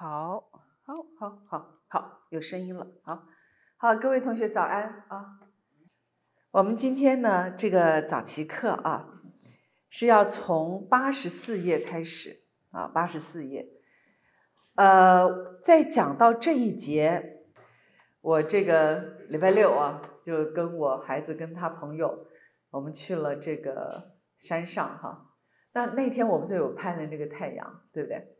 好，好，好，好，好，有声音了。好，好，各位同学早安啊！我们今天呢，这个早期课啊，是要从八十四页开始啊，八十四页。呃，在讲到这一节，我这个礼拜六啊，就跟我孩子跟他朋友，我们去了这个山上哈。那那天我们就有拍了那个太阳，对不对？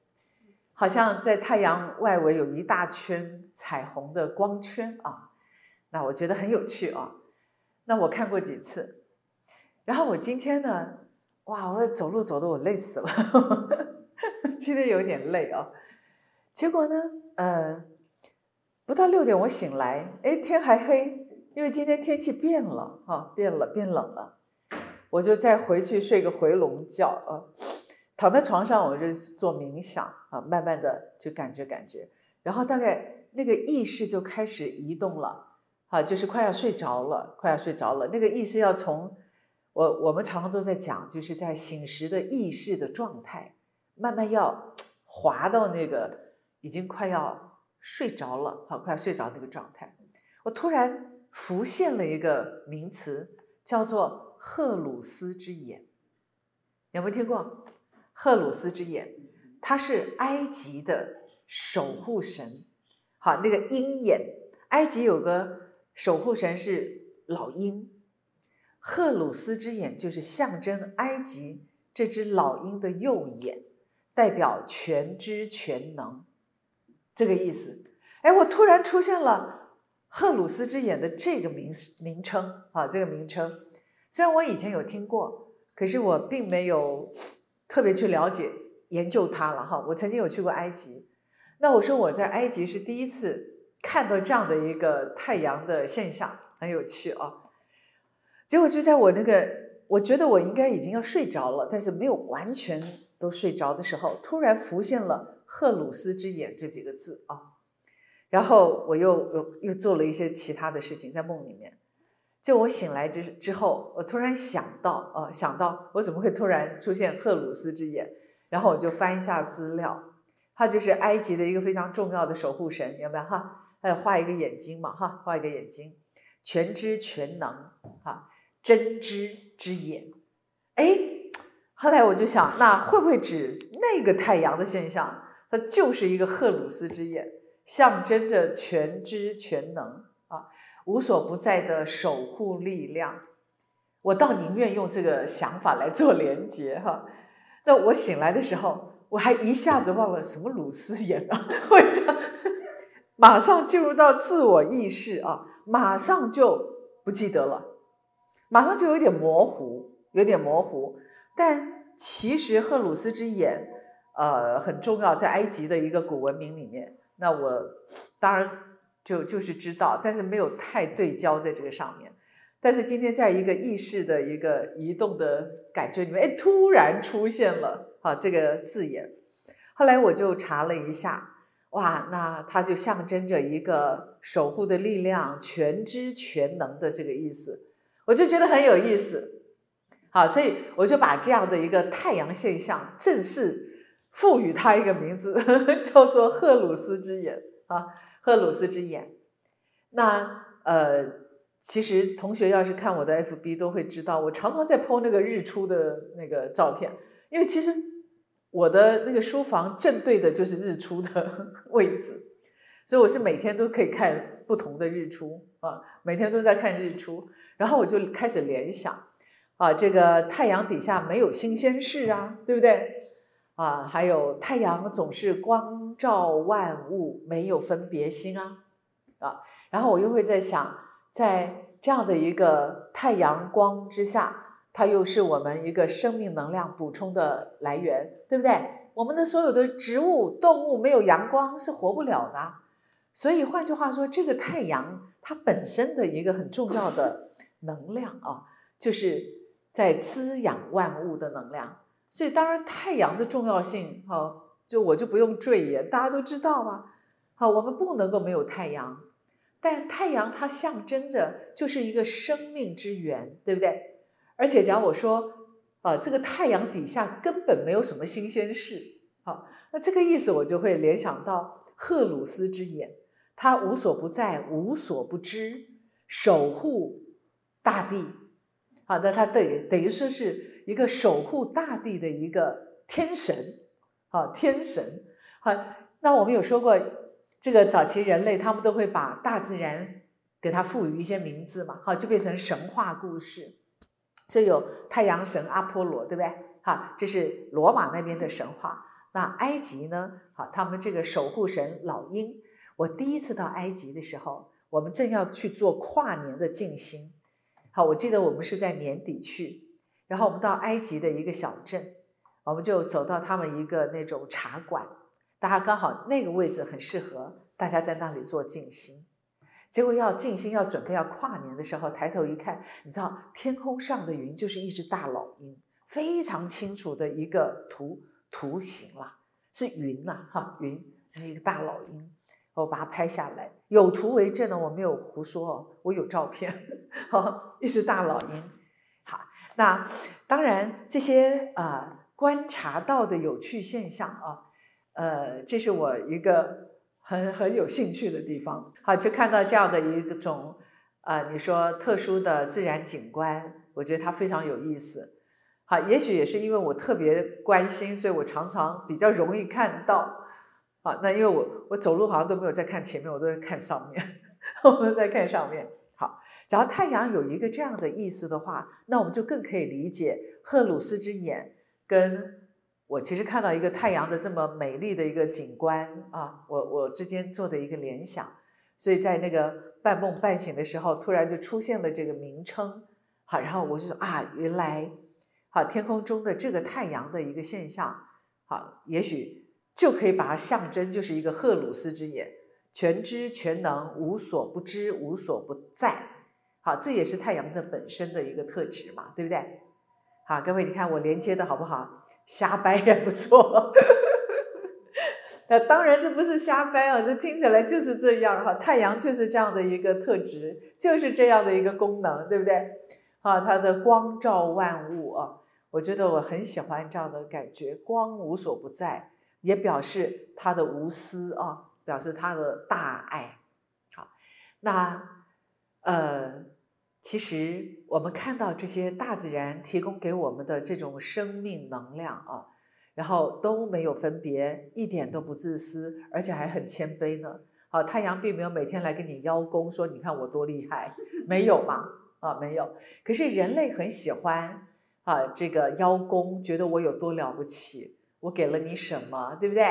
好像在太阳外围有一大圈彩虹的光圈啊，那我觉得很有趣啊。那我看过几次，然后我今天呢，哇，我走路走的我累死了，今天有点累啊。结果呢，呃，不到六点我醒来，哎，天还黑，因为今天天气变了啊，变了，变冷了，我就再回去睡个回笼觉啊。躺在床上，我就做冥想啊，慢慢的就感觉感觉，然后大概那个意识就开始移动了，啊，就是快要睡着了，快要睡着了。那个意识要从我我们常常都在讲，就是在醒时的意识的状态，慢慢要滑到那个已经快要睡着了，好，快要睡着那个状态。我突然浮现了一个名词，叫做赫鲁斯之眼，有没有听过？赫鲁斯之眼，他是埃及的守护神。好，那个鹰眼，埃及有个守护神是老鹰，赫鲁斯之眼就是象征埃及这只老鹰的右眼，代表全知全能，这个意思。哎，我突然出现了赫鲁斯之眼的这个名名称啊，这个名称，虽然我以前有听过，可是我并没有。特别去了解研究它了哈，我曾经有去过埃及，那我说我在埃及是第一次看到这样的一个太阳的现象，很有趣啊。结果就在我那个我觉得我应该已经要睡着了，但是没有完全都睡着的时候，突然浮现了“赫鲁斯之眼”这几个字啊，然后我又又又做了一些其他的事情在梦里面。就我醒来之之后，我突然想到，呃，想到我怎么会突然出现赫鲁斯之眼？然后我就翻一下资料，他就是埃及的一个非常重要的守护神，明白哈？他画一个眼睛嘛，哈，画一个眼睛，全知全能，哈，真知之眼。哎，后来我就想，那会不会指那个太阳的现象？它就是一个赫鲁斯之眼，象征着全知全能。无所不在的守护力量，我倒宁愿用这个想法来做连接哈。那我醒来的时候，我还一下子忘了什么鲁斯眼啊，我想马上进入到自我意识啊，马上就不记得了，马上就有点模糊，有点模糊。但其实赫鲁斯之眼，呃，很重要，在埃及的一个古文明里面。那我当然。就就是知道，但是没有太对焦在这个上面。但是今天在一个意识的一个移动的感觉里面，哎，突然出现了啊这个字眼。后来我就查了一下，哇，那它就象征着一个守护的力量、全知全能的这个意思。我就觉得很有意思。好，所以我就把这样的一个太阳现象正式赋予它一个名字，叫做赫鲁斯之眼啊。赫鲁斯之眼，那呃，其实同学要是看我的 FB 都会知道，我常常在 PO 那个日出的那个照片，因为其实我的那个书房正对的就是日出的 位置，所以我是每天都可以看不同的日出啊，每天都在看日出，然后我就开始联想啊，这个太阳底下没有新鲜事啊，对不对？啊，还有太阳总是光照万物，没有分别心啊，啊，然后我又会在想，在这样的一个太阳光之下，它又是我们一个生命能量补充的来源，对不对？我们的所有的植物、动物没有阳光是活不了的，所以换句话说，这个太阳它本身的一个很重要的能量啊，就是在滋养万物的能量。所以，当然，太阳的重要性，哈，就我就不用赘言，大家都知道啊。好，我们不能够没有太阳，但太阳它象征着就是一个生命之源，对不对？而且，假如我说，啊，这个太阳底下根本没有什么新鲜事，好，那这个意思我就会联想到赫鲁斯之眼，他无所不在，无所不知，守护大地。好，那他等于等于说是一个守护大地的一个天神。好，天神。好，那我们有说过，这个早期人类他们都会把大自然给它赋予一些名字嘛，好，就变成神话故事。所以有太阳神阿波罗，对不对？哈，这是罗马那边的神话。那埃及呢？好，他们这个守护神老鹰。我第一次到埃及的时候，我们正要去做跨年的静心。好，我记得我们是在年底去，然后我们到埃及的一个小镇，我们就走到他们一个那种茶馆，大家刚好那个位置很适合大家在那里做静心。结果要静心，要准备要跨年的时候，抬头一看，你知道天空上的云就是一只大老鹰，非常清楚的一个图图形啦，是云呐，哈，云是一个大老鹰，我把它拍下来，有图为证呢，我没有胡说哦，我有照片，哈，一只大老鹰。好，那当然这些啊观察到的有趣现象啊，呃，这是我一个。很很有兴趣的地方，好，就看到这样的一种，啊，你说特殊的自然景观，我觉得它非常有意思。好，也许也是因为我特别关心，所以我常常比较容易看到。好，那因为我我走路好像都没有在看前面，我都在看上面，我都在看上面。好，只要太阳有一个这样的意思的话，那我们就更可以理解赫鲁斯之眼跟。我其实看到一个太阳的这么美丽的一个景观啊，我我之间做的一个联想，所以在那个半梦半醒的时候，突然就出现了这个名称，好，然后我就说啊，原来好天空中的这个太阳的一个现象，好，也许就可以把它象征就是一个赫鲁斯之眼，全知全能，无所不知，无所不在，好，这也是太阳的本身的一个特质嘛，对不对？好，各位你看我连接的好不好？瞎掰也不错，那当然这不是瞎掰啊，这听起来就是这样哈。太阳就是这样的一个特质，就是这样的一个功能，对不对？啊，它的光照万物啊，我觉得我很喜欢这样的感觉，光无所不在，也表示它的无私啊，表示它的大爱。好，那呃。其实我们看到这些大自然提供给我们的这种生命能量啊，然后都没有分别，一点都不自私，而且还很谦卑呢。好，太阳并没有每天来跟你邀功，说你看我多厉害，没有吗？啊，没有。可是人类很喜欢啊，这个邀功，觉得我有多了不起，我给了你什么，对不对？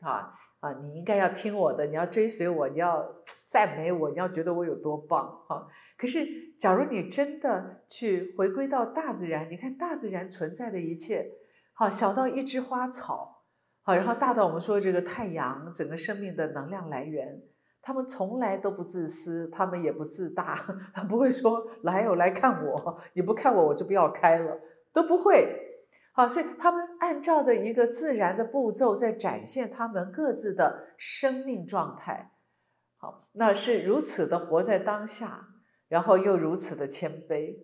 啊啊，你应该要听我的，你要追随我，你要赞美我，你要觉得我有多棒啊。可是，假如你真的去回归到大自然，你看大自然存在的一切，好小到一枝花草，好，然后大到我们说这个太阳，整个生命的能量来源，他们从来都不自私，他们也不自大，他不会说来哦来看我，你不看我我就不要开了，都不会。好，所以他们按照着一个自然的步骤在展现他们各自的生命状态，好，那是如此的活在当下。然后又如此的谦卑，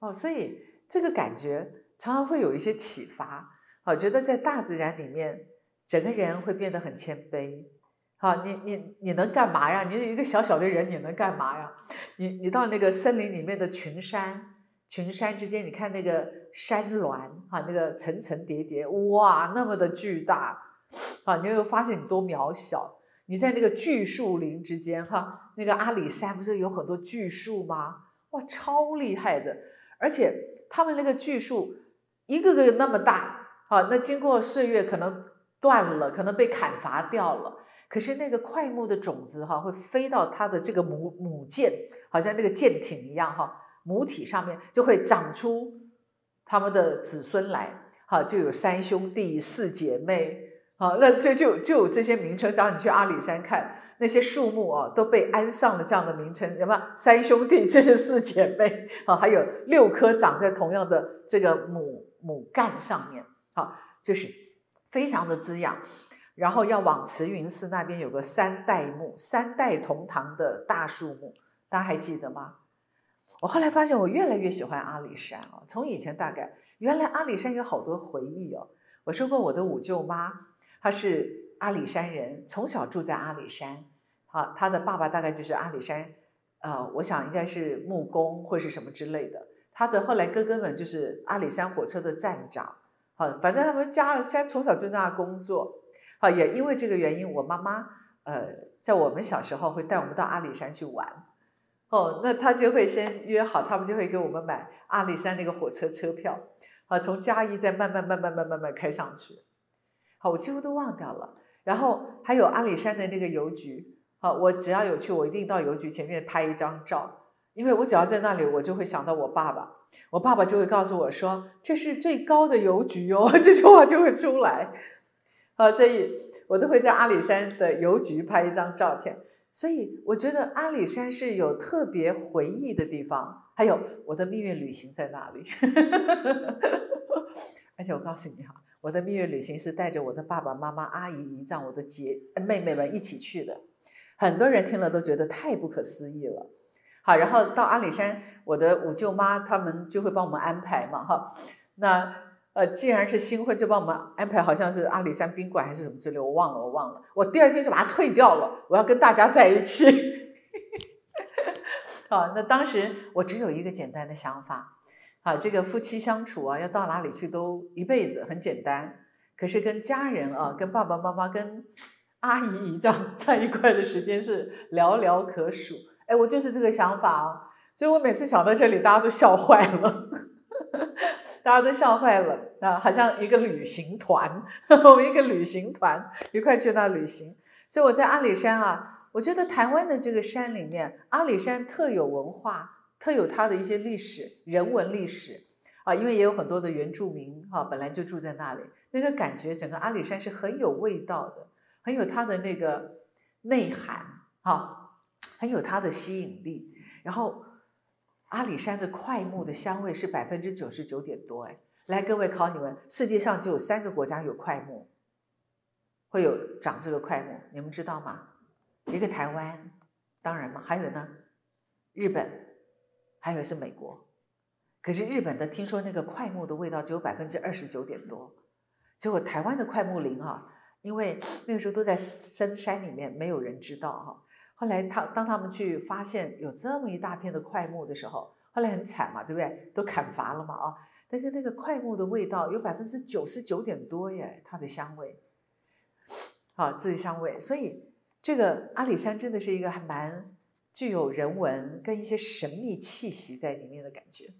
哦，所以这个感觉常常会有一些启发。好，觉得在大自然里面，整个人会变得很谦卑。好，你你你能干嘛呀？你一个小小的人，你能干嘛呀？你你到那个森林里面的群山，群山之间，你看那个山峦，哈，那个层层叠叠，哇，那么的巨大，啊，你会发现你多渺小。你在那个巨树林之间，哈，那个阿里山不是有很多巨树吗？哇，超厉害的！而且他们那个巨树一个个那么大，好，那经过岁月可能断了，可能被砍伐掉了。可是那个块木的种子，哈，会飞到它的这个母母舰，好像那个舰艇一样，哈，母体上面就会长出他们的子孙来，哈，就有三兄弟、四姐妹。好，那就就就有这些名称。只要你去阿里山看那些树木哦，都被安上了这样的名称，什么三兄弟，这是四姐妹，好，还有六颗长在同样的这个母母干上面，好，就是非常的滋养。然后要往慈云寺那边有个三代木，三代同堂的大树木，大家还记得吗？我后来发现，我越来越喜欢阿里山啊。从以前大概，原来阿里山有好多回忆哦。我说过我的五舅妈。他是阿里山人，从小住在阿里山。好，他的爸爸大概就是阿里山，呃，我想应该是木工或是什么之类的。他的后来哥哥们就是阿里山火车的站长。好，反正他们家家从小就在那工作。好，也因为这个原因，我妈妈呃，在我们小时候会带我们到阿里山去玩。哦，那他就会先约好，他们就会给我们买阿里山那个火车车票，啊，从嘉义再慢慢慢慢慢慢慢开上去。好，我几乎都忘掉了。然后还有阿里山的那个邮局，好，我只要有去，我一定到邮局前面拍一张照，因为我只要在那里，我就会想到我爸爸，我爸爸就会告诉我说这是最高的邮局哦，这句话就会出来。好，所以我都会在阿里山的邮局拍一张照片。所以我觉得阿里山是有特别回忆的地方，还有我的蜜月旅行在那里。而且我告诉你哈，我的蜜月旅行是带着我的爸爸妈妈、阿姨、姨丈、我的姐妹妹们一起去的。很多人听了都觉得太不可思议了。好，然后到阿里山，我的五舅妈他们就会帮我们安排嘛，哈，那。呃，既然是新婚，就帮我们安排，好像是阿里山宾馆还是什么之类，我忘了，我忘了。我第二天就把它退掉了，我要跟大家在一起。好，那当时我只有一个简单的想法，好，这个夫妻相处啊，要到哪里去都一辈子很简单。可是跟家人啊，跟爸爸妈妈、跟阿姨姨丈 在一块的时间是寥寥可数。哎，我就是这个想法啊，所以我每次想到这里，大家都笑坏了。大家都笑坏了啊！好像一个旅行团，我们一个旅行团一块去那旅行。所以我在阿里山啊，我觉得台湾的这个山里面，阿里山特有文化，特有它的一些历史、人文历史啊。因为也有很多的原住民哈，本来就住在那里，那个感觉，整个阿里山是很有味道的，很有它的那个内涵哈，很有它的吸引力。然后。阿里山的快木的香味是百分之九十九点多，哎，来各位考你们，世界上只有三个国家有快木，会有长这个快木，你们知道吗？一个台湾，当然嘛，还有呢，日本，还有是美国。可是日本的听说那个快木的味道只有百分之二十九点多，结果台湾的快木林啊，因为那个时候都在深山里面，没有人知道哈。后来他当他们去发现有这么一大片的快木的时候，后来很惨嘛，对不对？都砍伐了嘛啊！但是那个快木的味道有百分之九十九点多耶，它的香味，好，这是香味。所以这个阿里山真的是一个还蛮具有人文跟一些神秘气息在里面的感觉，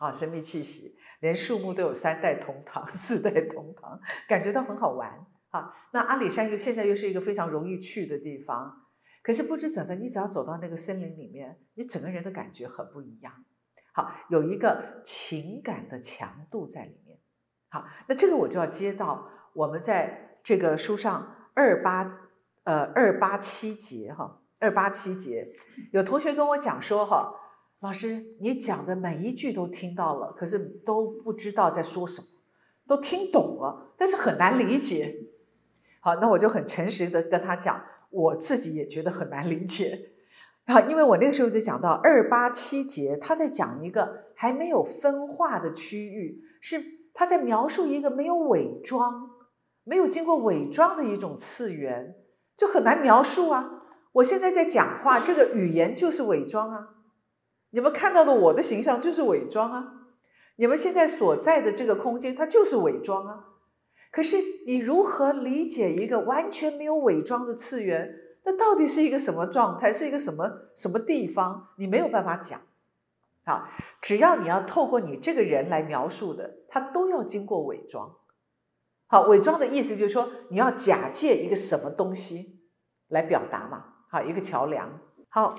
啊，神秘气息，连树木都有三代同堂、四代同堂，感觉到很好玩啊。那阿里山又现在又是一个非常容易去的地方。可是不知怎的，你只要走到那个森林里面，你整个人的感觉很不一样。好，有一个情感的强度在里面。好，那这个我就要接到我们在这个书上二八呃二八七节哈，二八七节有同学跟我讲说哈，老师你讲的每一句都听到了，可是都不知道在说什么，都听懂了，但是很难理解。好，那我就很诚实的跟他讲。我自己也觉得很难理解，啊，因为我那个时候就讲到二八七节，他在讲一个还没有分化的区域，是他在描述一个没有伪装、没有经过伪装的一种次元，就很难描述啊。我现在在讲话，这个语言就是伪装啊，你们看到的我的形象就是伪装啊，你们现在所在的这个空间，它就是伪装啊。可是你如何理解一个完全没有伪装的次元？那到底是一个什么状态？是一个什么什么地方？你没有办法讲。好，只要你要透过你这个人来描述的，它都要经过伪装。好，伪装的意思就是说你要假借一个什么东西来表达嘛。好，一个桥梁。好，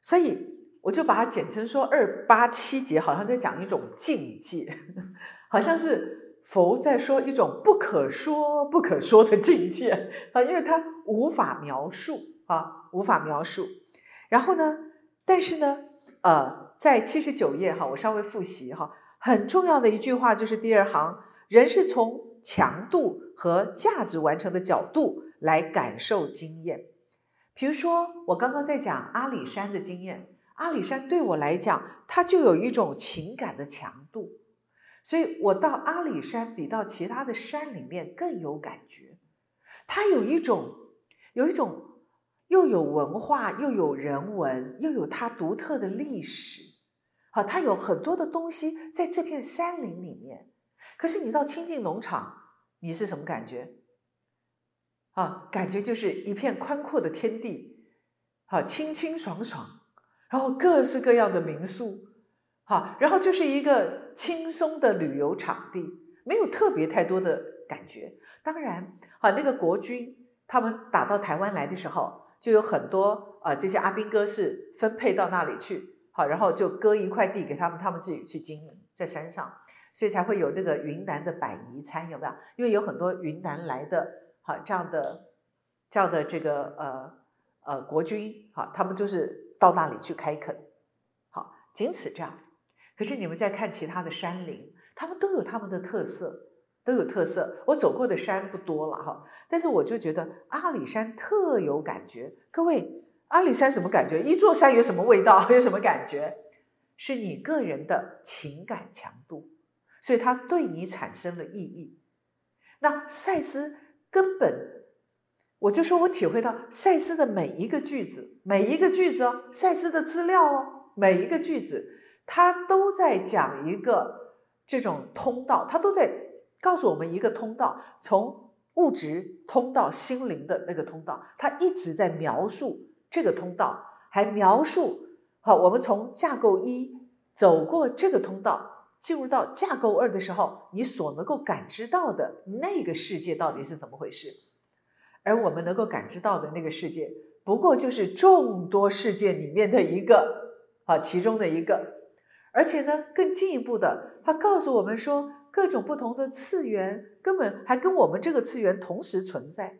所以我就把它简称说二八七节，好像在讲一种境界，好像是。佛在说一种不可说、不可说的境界啊，因为它无法描述啊，无法描述。然后呢，但是呢，呃，在七十九页哈，我稍微复习哈，很重要的一句话就是第二行，人是从强度和价值完成的角度来感受经验。比如说，我刚刚在讲阿里山的经验，阿里山对我来讲，它就有一种情感的强度。所以我到阿里山比到其他的山里面更有感觉，它有一种有一种又有文化又有人文又有它独特的历史，好，它有很多的东西在这片山林里面。可是你到亲近农场，你是什么感觉？啊，感觉就是一片宽阔的天地，好，清清爽爽，然后各式各样的民宿，好，然后就是一个轻松的旅游场地，没有特别太多的感觉。当然，啊，那个国军他们打到台湾来的时候，就有很多啊，这些阿兵哥是分配到那里去，好，然后就割一块地给他们，他们自己去经营在山上。所以才会有那个云南的百夷餐，有没有？因为有很多云南来的，好这样的这样的这个呃呃国军，好，他们就是到那里去开垦，好，仅此这样。可是你们再看其他的山林，他们都有他们的特色，都有特色。我走过的山不多了哈，但是我就觉得阿里山特有感觉。各位，阿里山什么感觉？一座山有什么味道？有什么感觉？是你个人的情感强度。所以它对你产生了意义。那赛斯根本，我就说我体会到赛斯的每一个句子，每一个句子哦，赛斯的资料哦，每一个句子，它都在讲一个这种通道，它都在告诉我们一个通道，从物质通到心灵的那个通道，它一直在描述这个通道，还描述好，我们从架构一走过这个通道。进入到架构二的时候，你所能够感知到的那个世界到底是怎么回事？而我们能够感知到的那个世界，不过就是众多世界里面的一个啊，其中的一个。而且呢，更进一步的，他告诉我们说，各种不同的次元根本还跟我们这个次元同时存在。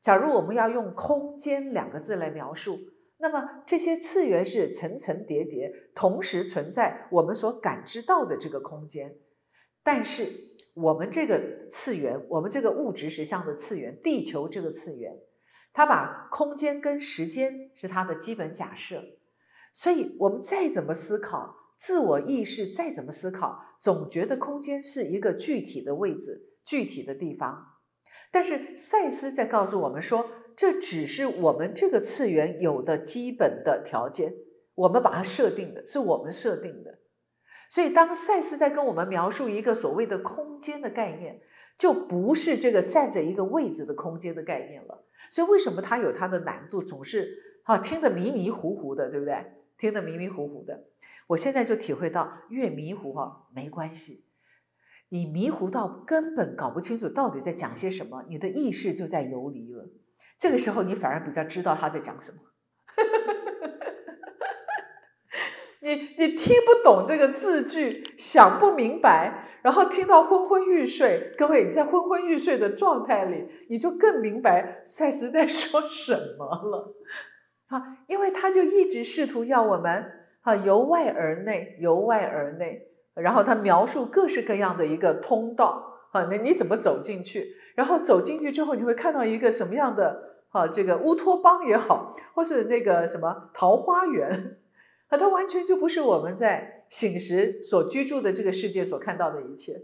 假如我们要用“空间”两个字来描述。那么这些次元是层层叠叠，同时存在我们所感知到的这个空间。但是我们这个次元，我们这个物质实相的次元，地球这个次元，它把空间跟时间是它的基本假设。所以我们再怎么思考，自我意识再怎么思考，总觉得空间是一个具体的位置、具体的地方。但是赛斯在告诉我们说。这只是我们这个次元有的基本的条件，我们把它设定的是我们设定的。所以，当赛斯在跟我们描述一个所谓的空间的概念，就不是这个站着一个位置的空间的概念了。所以，为什么它有它的难度，总是啊听得迷迷糊糊的，对不对？听得迷迷糊糊的。我现在就体会到，越迷糊哈没关系，你迷糊到根本搞不清楚到底在讲些什么，你的意识就在游离了。这个时候，你反而比较知道他在讲什么。你你听不懂这个字句，想不明白，然后听到昏昏欲睡。各位，你在昏昏欲睡的状态里，你就更明白赛斯在 说什么了啊！因为他就一直试图要我们啊由外而内，由外而内，然后他描述各式各样的一个通道啊，那你怎么走进去？然后走进去之后，你会看到一个什么样的啊？这个乌托邦也好，或是那个什么桃花源，啊，它完全就不是我们在醒时所居住的这个世界所看到的一切。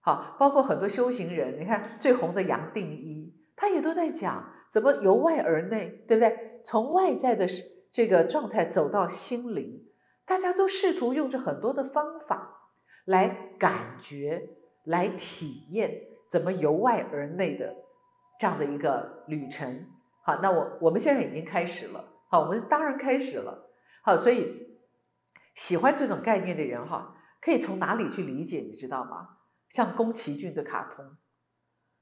好，包括很多修行人，你看最红的杨定一，他也都在讲怎么由外而内，对不对？从外在的这个状态走到心灵，大家都试图用着很多的方法来感觉、来体验。怎么由外而内的这样的一个旅程？好，那我我们现在已经开始了。好，我们当然开始了。好，所以喜欢这种概念的人哈，可以从哪里去理解？你知道吗？像宫崎骏的卡通，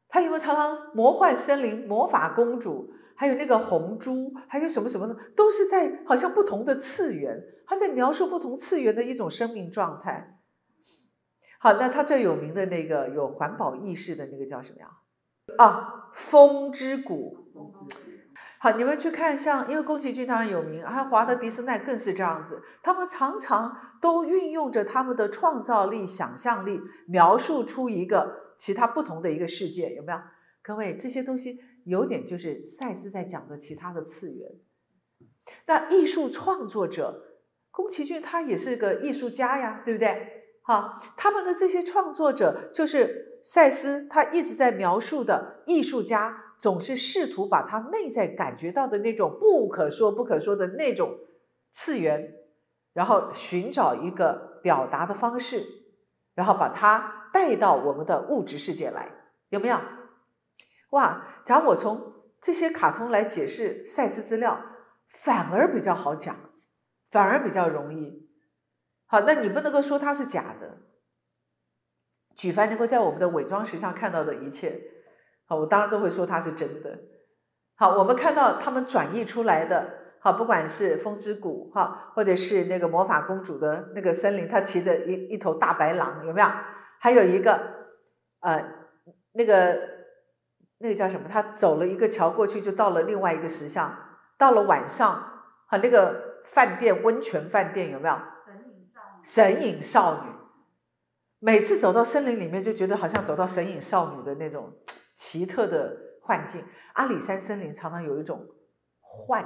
他有没有常常魔幻森林、魔法公主，还有那个红猪，还有什么什么的，都是在好像不同的次元，他在描述不同次元的一种生命状态。好，那他最有名的那个有环保意识的那个叫什么呀？啊，风之谷。好，你们去看，像因为宫崎骏他很有名，还有华特迪斯奈更是这样子，他们常常都运用着他们的创造力、想象力，描述出一个其他不同的一个世界，有没有？各位，这些东西有点就是赛斯在讲的其他的次元。那艺术创作者，宫崎骏他也是个艺术家呀，对不对？好，他们的这些创作者就是赛斯他一直在描述的艺术家，总是试图把他内在感觉到的那种不可说不可说的那种次元，然后寻找一个表达的方式，然后把它带到我们的物质世界来，有没有？哇，假如我从这些卡通来解释赛斯资料，反而比较好讲，反而比较容易。好，那你不能够说它是假的。举凡能够在我们的伪装石上看到的一切，好，我当然都会说它是真的。好，我们看到他们转译出来的，好，不管是风之谷，哈，或者是那个魔法公主的那个森林，她骑着一一头大白狼，有没有？还有一个，呃，那个那个叫什么？他走了一个桥过去，就到了另外一个石像。到了晚上，和，那个饭店温泉饭店有没有？神隐少女，每次走到森林里面，就觉得好像走到神隐少女的那种奇特的幻境。阿里山森林常常有一种幻、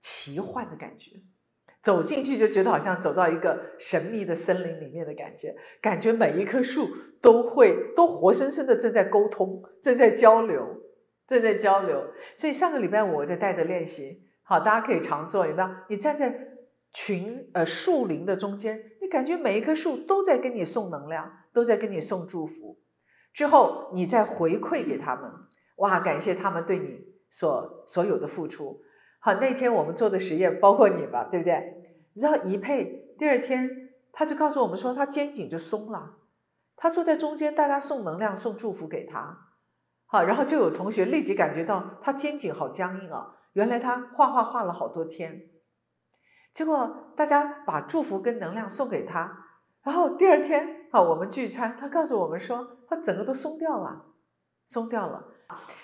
奇幻的感觉，走进去就觉得好像走到一个神秘的森林里面的感觉，感觉每一棵树都会都活生生的正在沟通，正在交流，正在交流。所以上个礼拜我在带的练习，好，大家可以常做，有没有？你站在。群呃树林的中间，感觉每一棵树都在跟你送能量，都在跟你送祝福。之后你再回馈给他们，哇，感谢他们对你所所有的付出。好，那天我们做的实验，包括你吧，对不对？你知道一配第二天他就告诉我们说，他肩颈就松了，他坐在中间，大家送能量、送祝福给他。好，然后就有同学立即感觉到他肩颈好僵硬啊，原来他画画画了好多天。结果大家把祝福跟能量送给他，然后第二天啊，我们聚餐，他告诉我们说，他整个都松掉了，松掉了。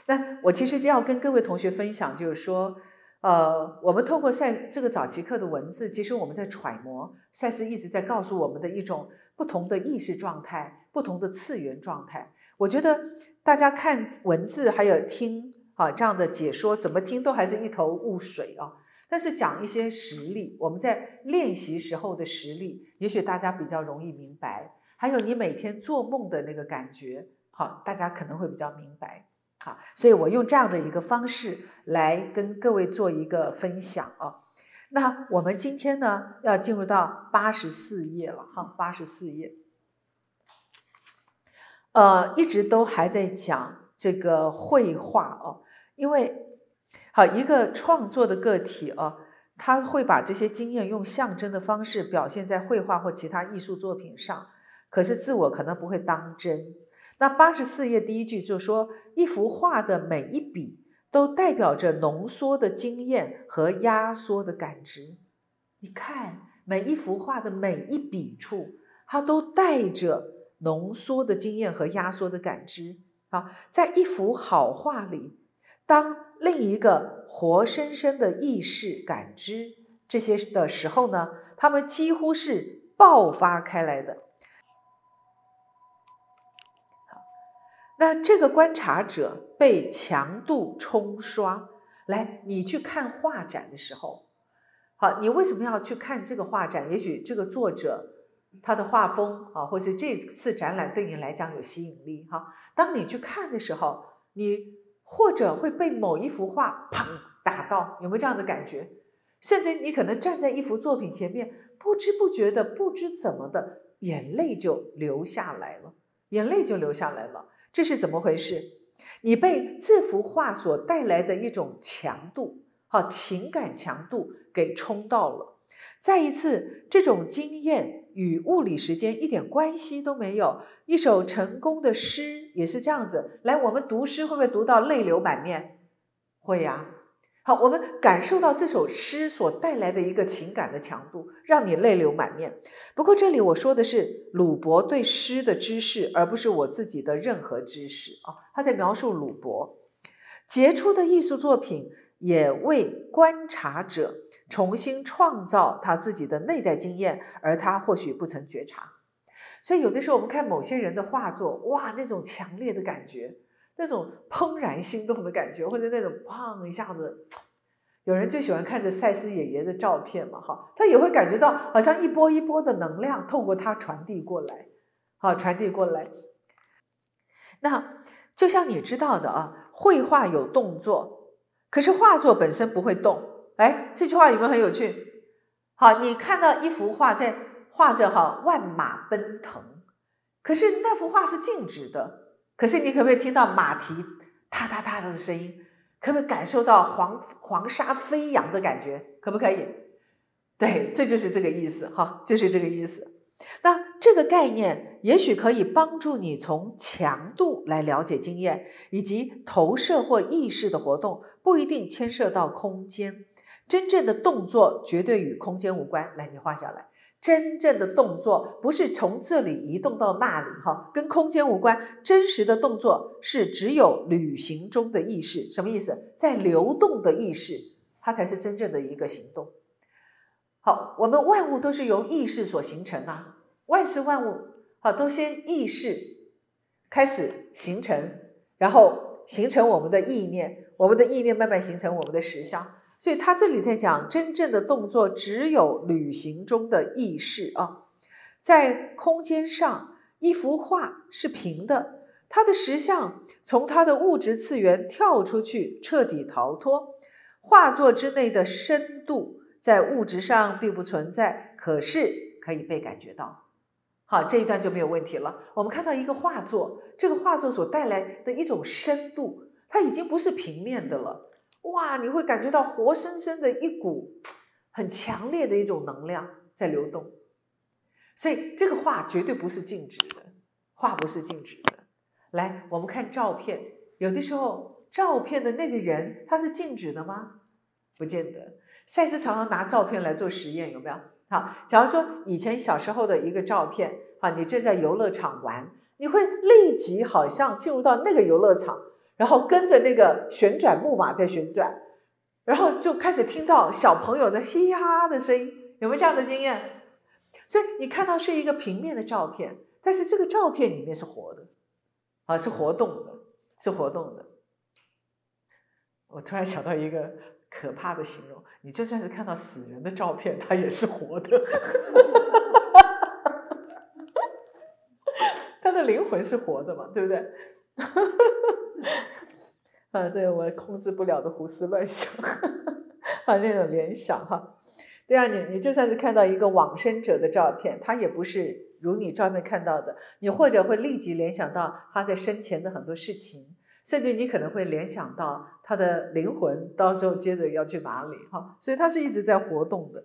那我其实就要跟各位同学分享，就是说，呃，我们透过赛这个早期课的文字，其实我们在揣摩赛斯一直在告诉我们的一种不同的意识状态、不同的次元状态。我觉得大家看文字还有听啊这样的解说，怎么听都还是一头雾水啊。但是讲一些实例，我们在练习时候的实例，也许大家比较容易明白。还有你每天做梦的那个感觉，好，大家可能会比较明白。好，所以我用这样的一个方式来跟各位做一个分享啊。那我们今天呢，要进入到八十四页了哈，八十四页。呃，一直都还在讲这个绘画哦，因为。好，一个创作的个体啊，他会把这些经验用象征的方式表现在绘画或其他艺术作品上，可是自我可能不会当真。那八十四页第一句就说，一幅画的每一笔都代表着浓缩的经验和压缩的感知。你看，每一幅画的每一笔处，它都带着浓缩的经验和压缩的感知。好，在一幅好画里，当另一个活生生的意识感知这些的时候呢，他们几乎是爆发开来的。好，那这个观察者被强度冲刷。来，你去看画展的时候，好，你为什么要去看这个画展？也许这个作者他的画风啊，或是这次展览对你来讲有吸引力。哈，当你去看的时候，你。或者会被某一幅画砰打到，有没有这样的感觉？甚至你可能站在一幅作品前面，不知不觉的，不知怎么的，眼泪就流下来了，眼泪就流下来了。这是怎么回事？你被这幅画所带来的一种强度，好情感强度给冲到了。再一次，这种经验。与物理时间一点关系都没有。一首成功的诗也是这样子。来，我们读诗会不会读到泪流满面？会呀。好，我们感受到这首诗所带来的一个情感的强度，让你泪流满面。不过这里我说的是鲁伯对诗的知识，而不是我自己的任何知识啊。他在描述鲁伯杰出的艺术作品，也为观察者。重新创造他自己的内在经验，而他或许不曾觉察。所以有的时候我们看某些人的画作，哇，那种强烈的感觉，那种怦然心动的感觉，或者那种砰一下子，有人最喜欢看着赛斯爷爷的照片嘛，哈，他也会感觉到好像一波一波的能量透过他传递过来，好，传递过来。那就像你知道的啊，绘画有动作，可是画作本身不会动。哎，这句话有没有很有趣？好，你看到一幅画在画着哈万马奔腾，可是那幅画是静止的，可是你可不可以听到马蹄踏踏踏的声音？可不可以感受到黄黄沙飞扬的感觉？可不可以？对，这就是这个意思哈，就是这个意思。那这个概念也许可以帮助你从强度来了解经验，以及投射或意识的活动不一定牵涉到空间。真正的动作绝对与空间无关。来，你画下来。真正的动作不是从这里移动到那里，哈，跟空间无关。真实的动作是只有旅行中的意识。什么意思？在流动的意识，它才是真正的一个行动。好，我们万物都是由意识所形成啊。万事万物，好，都先意识开始形成，然后形成我们的意念，我们的意念慢慢形成我们的实相。所以他这里在讲，真正的动作只有旅行中的意识啊，在空间上，一幅画是平的，它的实像从它的物质次元跳出去，彻底逃脱。画作之内的深度在物质上并不存在，可是可以被感觉到。好，这一段就没有问题了。我们看到一个画作，这个画作所带来的一种深度，它已经不是平面的了。哇，你会感觉到活生生的一股很强烈的一种能量在流动，所以这个画绝对不是静止的，画不是静止的。来，我们看照片，有的时候照片的那个人他是静止的吗？不见得。赛斯常常拿照片来做实验，有没有？好，假如说以前小时候的一个照片，啊，你正在游乐场玩，你会立即好像进入到那个游乐场。然后跟着那个旋转木马在旋转，然后就开始听到小朋友的嘻哈的声音，有没有这样的经验？所以你看到是一个平面的照片，但是这个照片里面是活的，啊，是活动的，是活动的。我突然想到一个可怕的形容：你就算是看到死人的照片，它也是活的，他的灵魂是活的嘛，对不对？啊，这个我控制不了的胡思乱想，啊，那种联想哈。对啊，你你就算是看到一个往生者的照片，他也不是如你照片看到的，你或者会立即联想到他在生前的很多事情，甚至你可能会联想到他的灵魂到时候接着要去哪里哈。所以他是一直在活动的。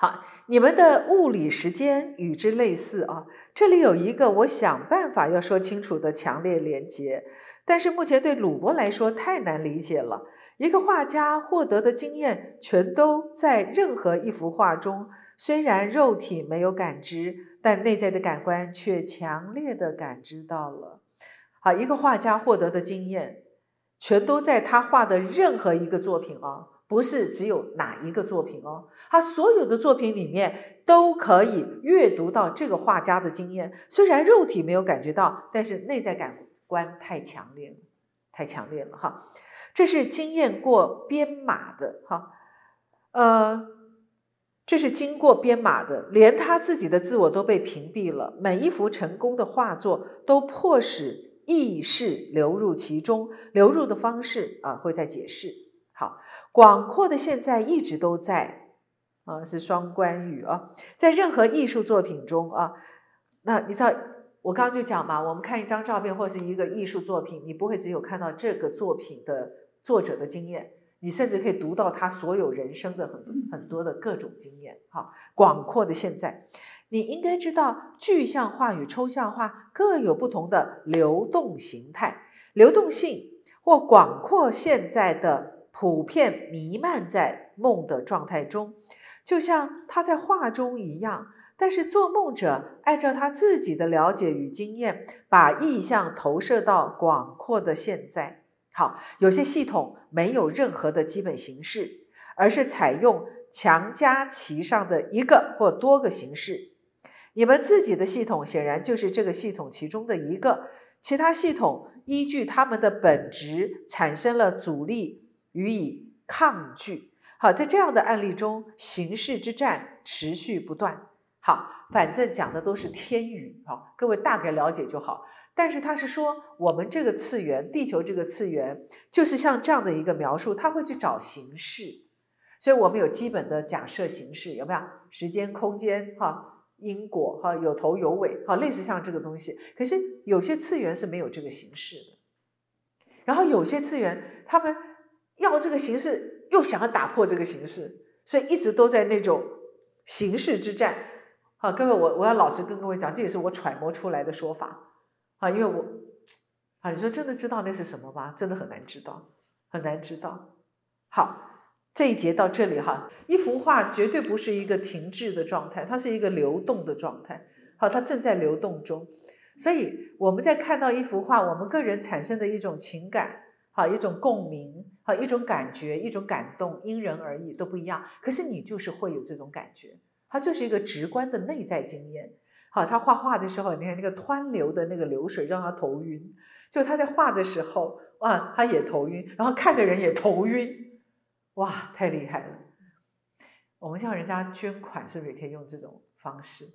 好，你们的物理时间与之类似啊。这里有一个我想办法要说清楚的强烈连接，但是目前对鲁伯来说太难理解了。一个画家获得的经验全都在任何一幅画中，虽然肉体没有感知，但内在的感官却强烈的感知到了。好，一个画家获得的经验全都在他画的任何一个作品啊。不是只有哪一个作品哦，他所有的作品里面都可以阅读到这个画家的经验。虽然肉体没有感觉到，但是内在感官太强烈了，太强烈了哈。这是经验过编码的哈，呃，这是经过编码的，连他自己的自我都被屏蔽了。每一幅成功的画作都迫使意识流入其中，流入的方式啊，会在解释。好，广阔的现在一直都在，啊，是双关语啊，在任何艺术作品中啊，那你知道我刚刚就讲嘛，我们看一张照片或是一个艺术作品，你不会只有看到这个作品的作者的经验，你甚至可以读到他所有人生的很很多的各种经验。哈，广阔的现在，你应该知道，具象化与抽象化各有不同的流动形态，流动性或广阔现在的。普遍弥漫在梦的状态中，就像他在画中一样。但是做梦者按照他自己的了解与经验，把意象投射到广阔的现在。好，有些系统没有任何的基本形式，而是采用强加其上的一个或多个形式。你们自己的系统显然就是这个系统其中的一个，其他系统依据它们的本质产生了阻力。予以抗拒。好，在这样的案例中，形式之战持续不断。好，反正讲的都是天语。好，各位大概了解就好。但是他是说我们这个次元，地球这个次元，就是像这样的一个描述，他会去找形式，所以我们有基本的假设形式，有没有？时间、空间，哈，因果，哈，有头有尾，哈，类似像这个东西。可是有些次元是没有这个形式的，然后有些次元他们要这个形式，又想要打破这个形式，所以一直都在那种形式之战。好，各位，我我要老实跟各位讲，这也是我揣摩出来的说法。啊，因为我，啊，你说真的知道那是什么吗？真的很难知道，很难知道。好，这一节到这里哈，一幅画绝对不是一个停滞的状态，它是一个流动的状态。好，它正在流动中，所以我们在看到一幅画，我们个人产生的一种情感，好，一种共鸣，一种感觉，一种感动，因人而异，都不一样。可是你就是会有这种感觉，它就是一个直观的内在经验。好，他画画的时候，你看那个湍流的那个流水让他头晕，就他在画的时候，哇，他也头晕，然后看的人也头晕，哇，太厉害了！我们向人家捐款是不是也可以用这种方式？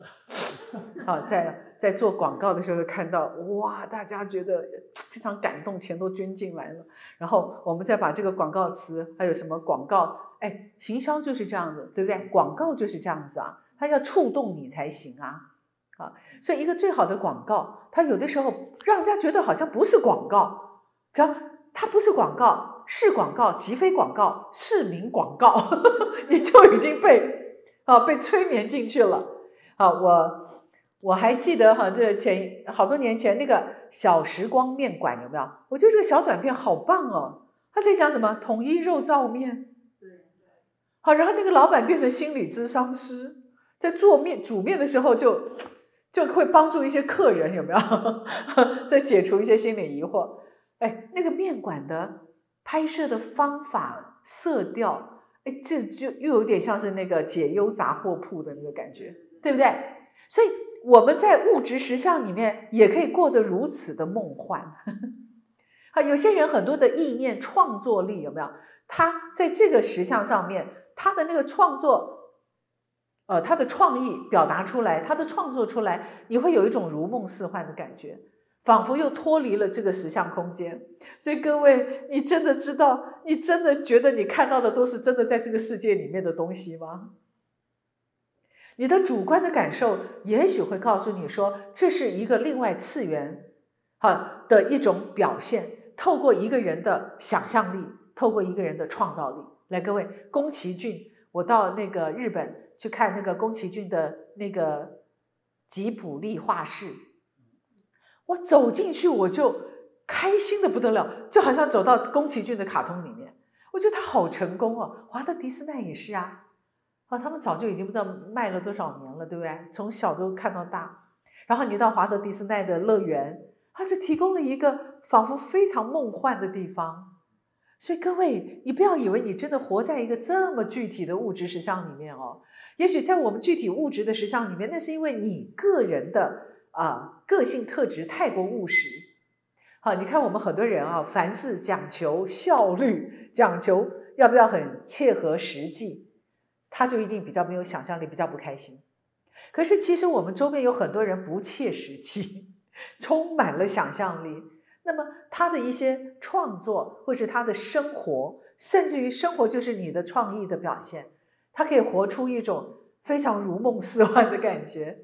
啊，在在做广告的时候看到，哇，大家觉得非常感动，钱都捐进来了，然后我们再把这个广告词，还有什么广告，哎，行销就是这样子，对不对？广告就是这样子啊，它要触动你才行啊。啊，所以一个最好的广告，它有的时候让人家觉得好像不是广告，只要它不是广告，是广告即非广告，市民广告，你就已经被啊被催眠进去了。啊，我我还记得哈，这前好多年前那个小时光面馆有没有？我觉得这个小短片好棒哦。他在讲什么？统一肉燥面。对。好，然后那个老板变成心理咨商师，在做面煮面的时候就。就会帮助一些客人有没有 在解除一些心理疑惑？哎，那个面馆的拍摄的方法、色调，哎，这就又有点像是那个解忧杂货铺的那个感觉，对不对？所以我们在物质实相里面也可以过得如此的梦幻。啊，有些人很多的意念、创作力有没有？他在这个实相上面，他的那个创作。呃，他的创意表达出来，他的创作出来，你会有一种如梦似幻的感觉，仿佛又脱离了这个实相空间。所以各位，你真的知道，你真的觉得你看到的都是真的在这个世界里面的东西吗？你的主观的感受也许会告诉你说，这是一个另外次元，哈的一种表现。透过一个人的想象力，透过一个人的创造力，来，各位，宫崎骏，我到那个日本。去看那个宫崎骏的那个吉卜力画室，我走进去我就开心的不得了，就好像走到宫崎骏的卡通里面。我觉得他好成功哦，华特迪斯奈也是啊，他们早就已经不知道卖了多少年了，对不对？从小都看到大，然后你到华特迪斯奈的乐园，他就提供了一个仿佛非常梦幻的地方。所以各位，你不要以为你真的活在一个这么具体的物质实相里面哦。也许在我们具体物质的实相里面，那是因为你个人的啊个性特质太过务实。好，你看我们很多人啊，凡事讲求效率，讲求要不要很切合实际，他就一定比较没有想象力，比较不开心。可是其实我们周边有很多人不切实际，充满了想象力。那么他的一些创作，或是他的生活，甚至于生活就是你的创意的表现。他可以活出一种非常如梦似幻的感觉，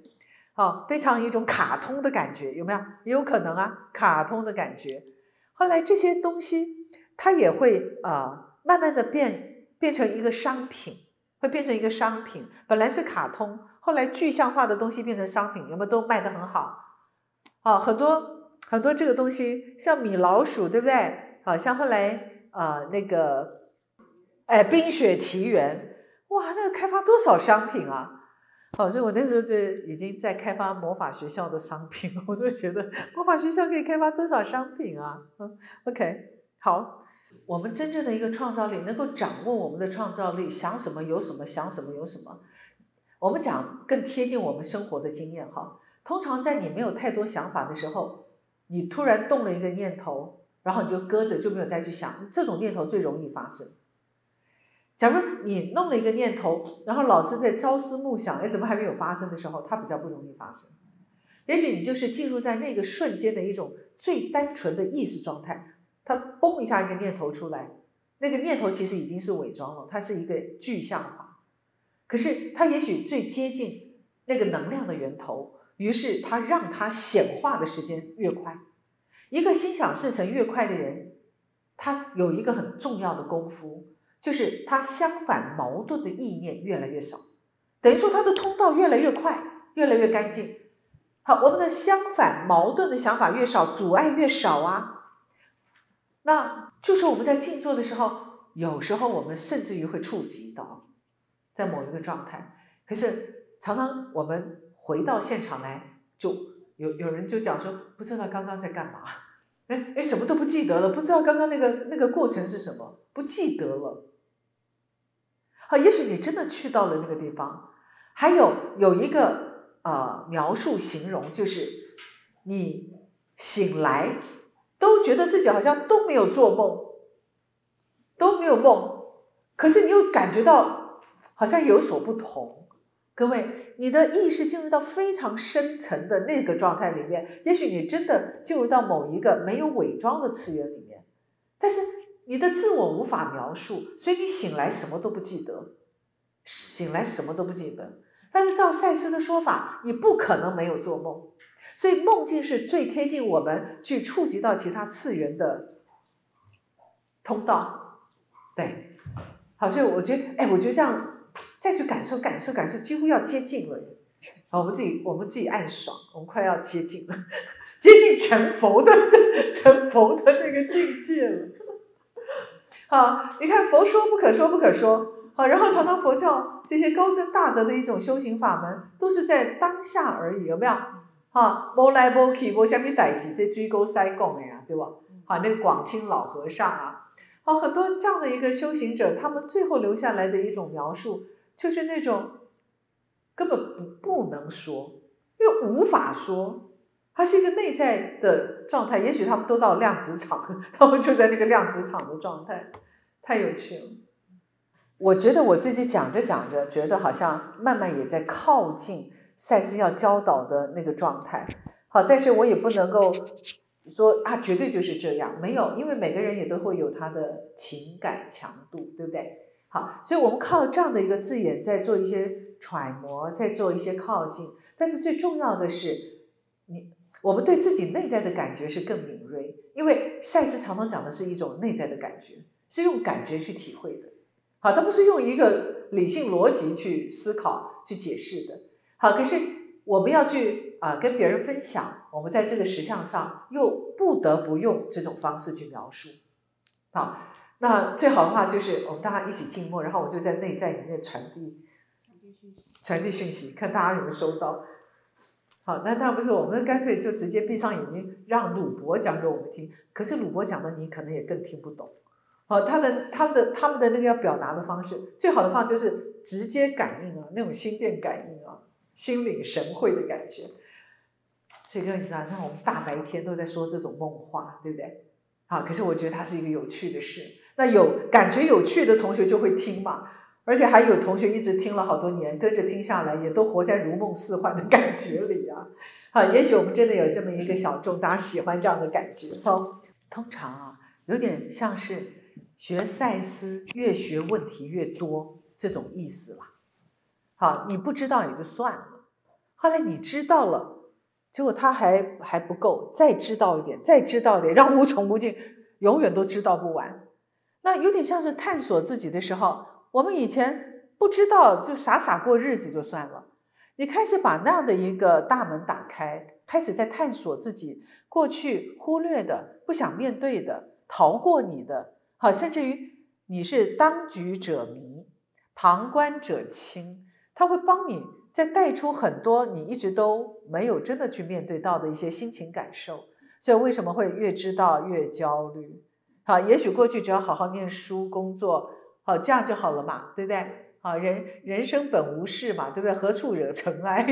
好，非常一种卡通的感觉，有没有？也有可能啊，卡通的感觉。后来这些东西，它也会啊，慢慢的变变成一个商品，会变成一个商品。本来是卡通，后来具象化的东西变成商品，有没有？都卖得很好。啊，很多很多这个东西，像米老鼠，对不对？好像后来啊，那个，哎，《冰雪奇缘》。哇，那个开发多少商品啊！好，所以我那时候就已经在开发魔法学校的商品，我都觉得魔法学校可以开发多少商品啊！嗯，OK，好，我们真正的一个创造力，能够掌握我们的创造力，想什么有什么，想什么有什么。我们讲更贴近我们生活的经验哈。通常在你没有太多想法的时候，你突然动了一个念头，然后你就搁着就没有再去想，这种念头最容易发生。假如你弄了一个念头，然后老师在朝思暮想，哎，怎么还没有发生的时候，它比较不容易发生。也许你就是进入在那个瞬间的一种最单纯的意识状态，它嘣一下一个念头出来，那个念头其实已经是伪装了，它是一个具象化，可是它也许最接近那个能量的源头，于是它让它显化的时间越快。一个心想事成越快的人，他有一个很重要的功夫，就是他相反矛盾的意念越来越少，等于说他的通道越来越快，越来越干净。好，我们的相反矛盾的想法越少，阻碍越少啊。那就是我们在静坐的时候，有时候我们甚至于会触及到在某一个状态，可是常常我们回到现场来就。有有人就讲说，不知道刚刚在干嘛，哎哎，什么都不记得了，不知道刚刚那个那个过程是什么，不记得了。好，也许你真的去到了那个地方，还有有一个呃描述形容，就是你醒来都觉得自己好像都没有做梦，都没有梦，可是你又感觉到好像有所不同。各位，你的意识进入到非常深层的那个状态里面，也许你真的进入到某一个没有伪装的次元里面，但是你的自我无法描述，所以你醒来什么都不记得，醒来什么都不记得。但是照赛斯的说法，你不可能没有做梦，所以梦境是最贴近我们去触及到其他次元的通道。对，好，所以我觉得，哎，我觉得这样。再去感受、感受、感受，几乎要接近了。好，我们自己，我们自己暗爽，我们快要接近了，接近成佛的 成佛的那个境界了。好，你看佛说不可说不可说，好，然后常常佛教这些高深大德的一种修行法门，都是在当下而已，有没有？哈，无来无去，无虾米代志，这追沟塞供的呀，对吧？好，那个广清老和尚啊，好，很多这样的一个修行者，他们最后留下来的一种描述。就是那种根本不不能说，因为无法说，它是一个内在的状态。也许他们都到量子场，他们就在那个量子场的状态，太有趣了。我觉得我自己讲着讲着，觉得好像慢慢也在靠近赛斯要教导的那个状态。好，但是我也不能够说啊，绝对就是这样，没有，因为每个人也都会有他的情感强度，对不对？好，所以我们靠这样的一个字眼在做一些揣摩，在做一些靠近。但是最重要的是，你我们对自己内在的感觉是更敏锐，因为赛斯常常讲的是一种内在的感觉，是用感觉去体会的。好，它不是用一个理性逻辑去思考、去解释的。好，可是我们要去啊跟别人分享，我们在这个实相上又不得不用这种方式去描述。好。那最好的话就是我们大家一起静默，然后我就在内在里面传递传递讯息，看大家有没有收到。好，那那不是我们干脆就直接闭上眼睛，让鲁伯讲给我们听。可是鲁伯讲的你可能也更听不懂。好，他的他的他们的那个要表达的方式，最好的方就是直接感应啊，那种心电感应啊，心领神会的感觉。所以各位你看，那我们大白天都在说这种梦话，对不对？好，可是我觉得它是一个有趣的事。那有感觉有趣的同学就会听嘛，而且还有同学一直听了好多年，跟着听下来，也都活在如梦似幻的感觉里啊。好，也许我们真的有这么一个小众，大家喜欢这样的感觉。好，通常啊，有点像是学赛斯，越学问题越多这种意思啦。好，你不知道也就算了，后来你知道了，结果他还还不够，再知道一点，再知道一点，让无穷无尽，永远都知道不完。那有点像是探索自己的时候，我们以前不知道，就傻傻过日子就算了。你开始把那样的一个大门打开，开始在探索自己过去忽略的、不想面对的、逃过你的，好，甚至于你是当局者迷，旁观者清，他会帮你再带出很多你一直都没有真的去面对到的一些心情感受。所以为什么会越知道越焦虑？好，也许过去只要好好念书、工作，好这样就好了嘛，对不对？好，人人生本无事嘛，对不对？何处惹尘埃？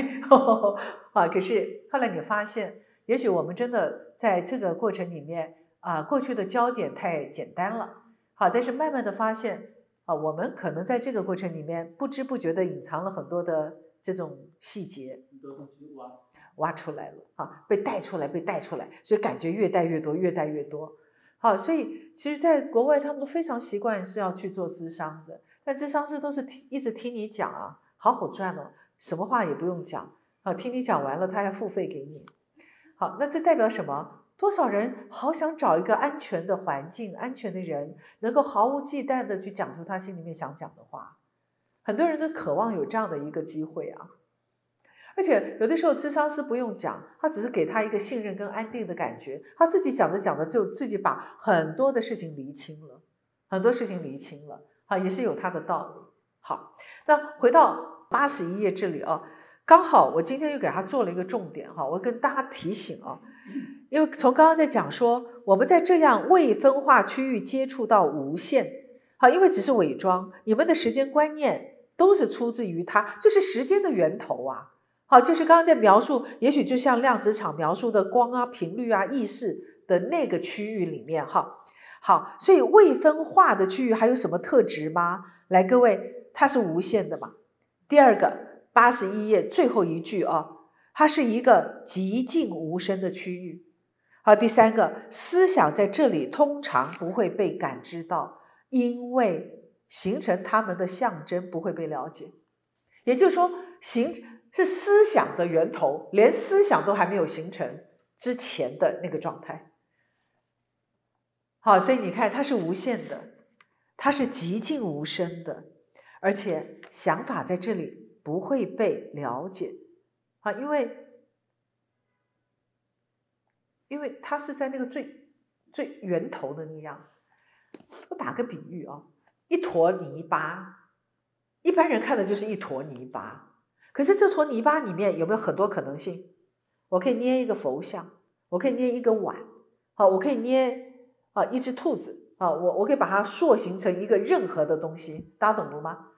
啊，可是后来你发现，也许我们真的在这个过程里面啊，过去的焦点太简单了。好，但是慢慢的发现啊，我们可能在这个过程里面不知不觉的隐藏了很多的这种细节。挖出来了啊，被带出来，被带出来，所以感觉越带越多，越带越多。好，所以其实，在国外他们都非常习惯是要去做咨商的，但咨商师都是听一直听你讲啊，好好赚哦，什么话也不用讲啊，听你讲完了，他还付费给你。好，那这代表什么？多少人好想找一个安全的环境、安全的人，能够毫无忌惮的去讲出他心里面想讲的话。很多人都渴望有这样的一个机会啊。而且有的时候，智商师不用讲，他只是给他一个信任跟安定的感觉，他自己讲着讲着就自己把很多的事情理清了，很多事情理清了，啊，也是有他的道理。好，那回到八十一页这里啊，刚好我今天又给他做了一个重点哈，我跟大家提醒啊，因为从刚刚在讲说，我们在这样未分化区域接触到无限，好，因为只是伪装，你们的时间观念都是出自于它，就是时间的源头啊。好，就是刚刚在描述，也许就像量子场描述的光啊、频率啊、意识的那个区域里面，哈，好，所以未分化的区域还有什么特质吗？来，各位，它是无限的嘛。第二个，八十一页最后一句啊，它是一个极静无声的区域。好，第三个，思想在这里通常不会被感知到，因为形成它们的象征不会被了解，也就是说，形。是思想的源头，连思想都还没有形成之前的那个状态。好，所以你看，它是无限的，它是极静无声的，而且想法在这里不会被了解。啊，因为因为它是在那个最最源头的那个样子。我打个比喻啊，一坨泥巴，一般人看的就是一坨泥巴。可是这坨泥巴里面有没有很多可能性？我可以捏一个佛像，我可以捏一个碗，好，我可以捏啊一只兔子啊，我我可以把它塑形成一个任何的东西，大家懂了吗？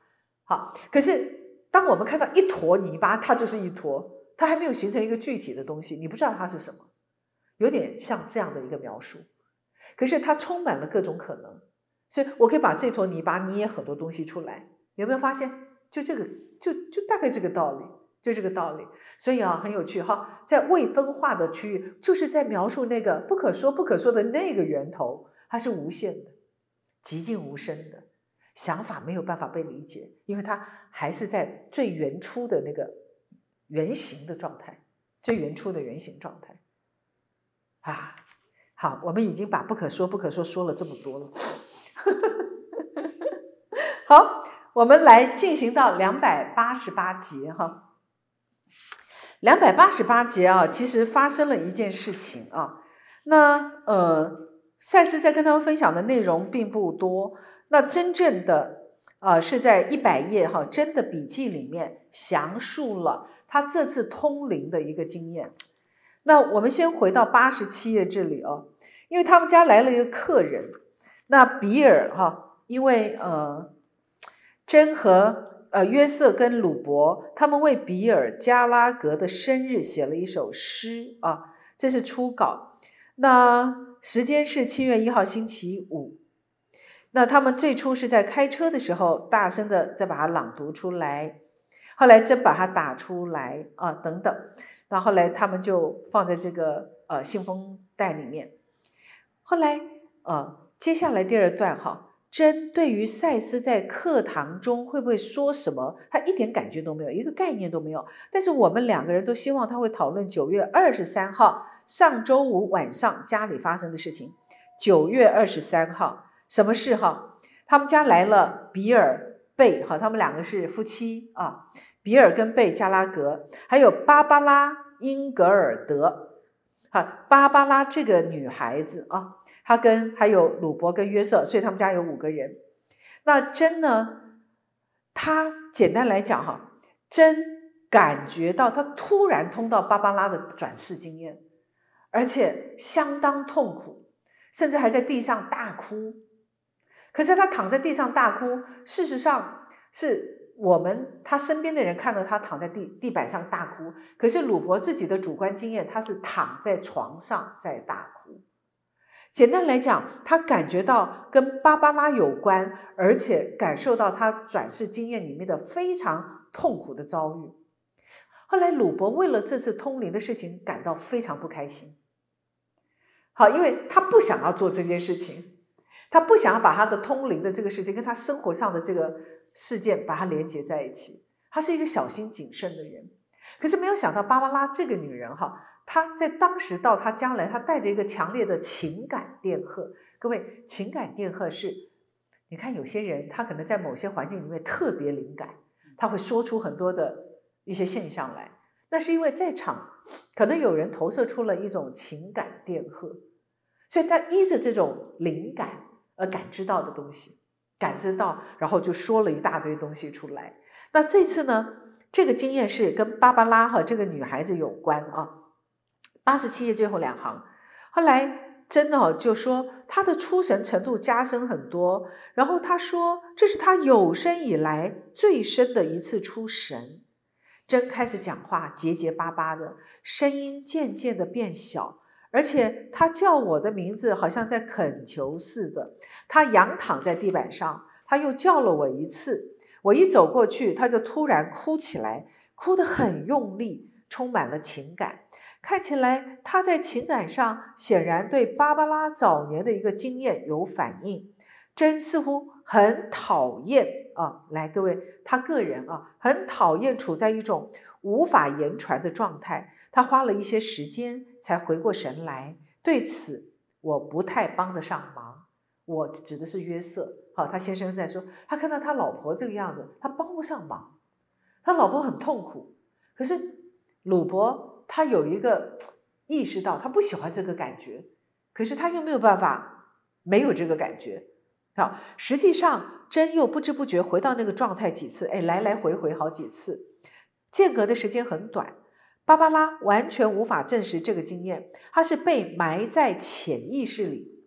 好，可是当我们看到一坨泥巴，它就是一坨，它还没有形成一个具体的东西，你不知道它是什么，有点像这样的一个描述。可是它充满了各种可能，所以我可以把这坨泥巴捏很多东西出来，有没有发现？就这个，就就大概这个道理，就这个道理。所以啊，很有趣哈，在未分化的区域，就是在描述那个不可说不可说的那个源头，它是无限的，寂静无声的，想法没有办法被理解，因为它还是在最原初的那个原型的状态，最原初的原型状态。啊，好，我们已经把不可说不可说说了这么多了，好。我们来进行到两百八十八节哈，两百八十八节啊，其实发生了一件事情啊。那呃，赛斯在跟他们分享的内容并不多，那真正的啊是在一百页哈真的笔记里面详述了他这次通灵的一个经验。那我们先回到八十七页这里哦，因为他们家来了一个客人，那比尔哈，因为呃。真和呃约瑟跟鲁伯，他们为比尔加拉格的生日写了一首诗啊，这是初稿。那时间是七月一号星期五。那他们最初是在开车的时候大声的再把它朗读出来，后来真把它打出来啊等等。那后来他们就放在这个呃信封袋里面。后来呃接下来第二段哈。真对于赛斯在课堂中会不会说什么，他一点感觉都没有，一个概念都没有。但是我们两个人都希望他会讨论九月二十三号上周五晚上家里发生的事情。九月二十三号什么事哈？他们家来了比尔贝哈，他们两个是夫妻啊。比尔跟贝加拉格，还有芭芭拉英格尔德，哈，芭芭拉这个女孩子啊。她跟还有鲁伯跟约瑟，所以他们家有五个人。那真呢？他简单来讲哈，真感觉到他突然通到芭芭拉的转世经验，而且相当痛苦，甚至还在地上大哭。可是他躺在地上大哭，事实上是我们他身边的人看到他躺在地地板上大哭，可是鲁伯自己的主观经验，他是躺在床上在大哭。简单来讲，他感觉到跟芭芭拉有关，而且感受到他转世经验里面的非常痛苦的遭遇。后来鲁伯为了这次通灵的事情感到非常不开心。好，因为他不想要做这件事情，他不想要把他的通灵的这个事情跟他生活上的这个事件把它连接在一起。他是一个小心谨慎的人，可是没有想到芭芭拉这个女人哈，她在当时到她将来，她带着一个强烈的情感电荷。各位，情感电荷是，你看有些人他可能在某些环境里面特别灵感，他会说出很多的一些现象来。那是因为在场可能有人投射出了一种情感电荷，所以他依着这种灵感而感知到的东西，感知到，然后就说了一大堆东西出来。那这次呢？这个经验是跟芭芭拉哈这个女孩子有关啊。八十七页最后两行，后来真哦就说她的出神程度加深很多，然后她说这是她有生以来最深的一次出神。真开始讲话结结巴巴的，声音渐渐的变小，而且他叫我的名字好像在恳求似的。他仰躺在地板上，他又叫了我一次。我一走过去，他就突然哭起来，哭得很用力，充满了情感。看起来他在情感上显然对芭芭拉早年的一个经验有反应。真似乎很讨厌啊！来，各位，他个人啊，很讨厌处在一种无法言传的状态。他花了一些时间才回过神来。对此，我不太帮得上忙。我指的是约瑟。好，他先生在说，他看到他老婆这个样子，他帮不上忙，他老婆很痛苦。可是鲁伯他有一个意识到，他不喜欢这个感觉，可是他又没有办法没有这个感觉。好，实际上真又不知不觉回到那个状态几次，哎，来来回回好几次，间隔的时间很短。芭芭拉完全无法证实这个经验，它是被埋在潜意识里。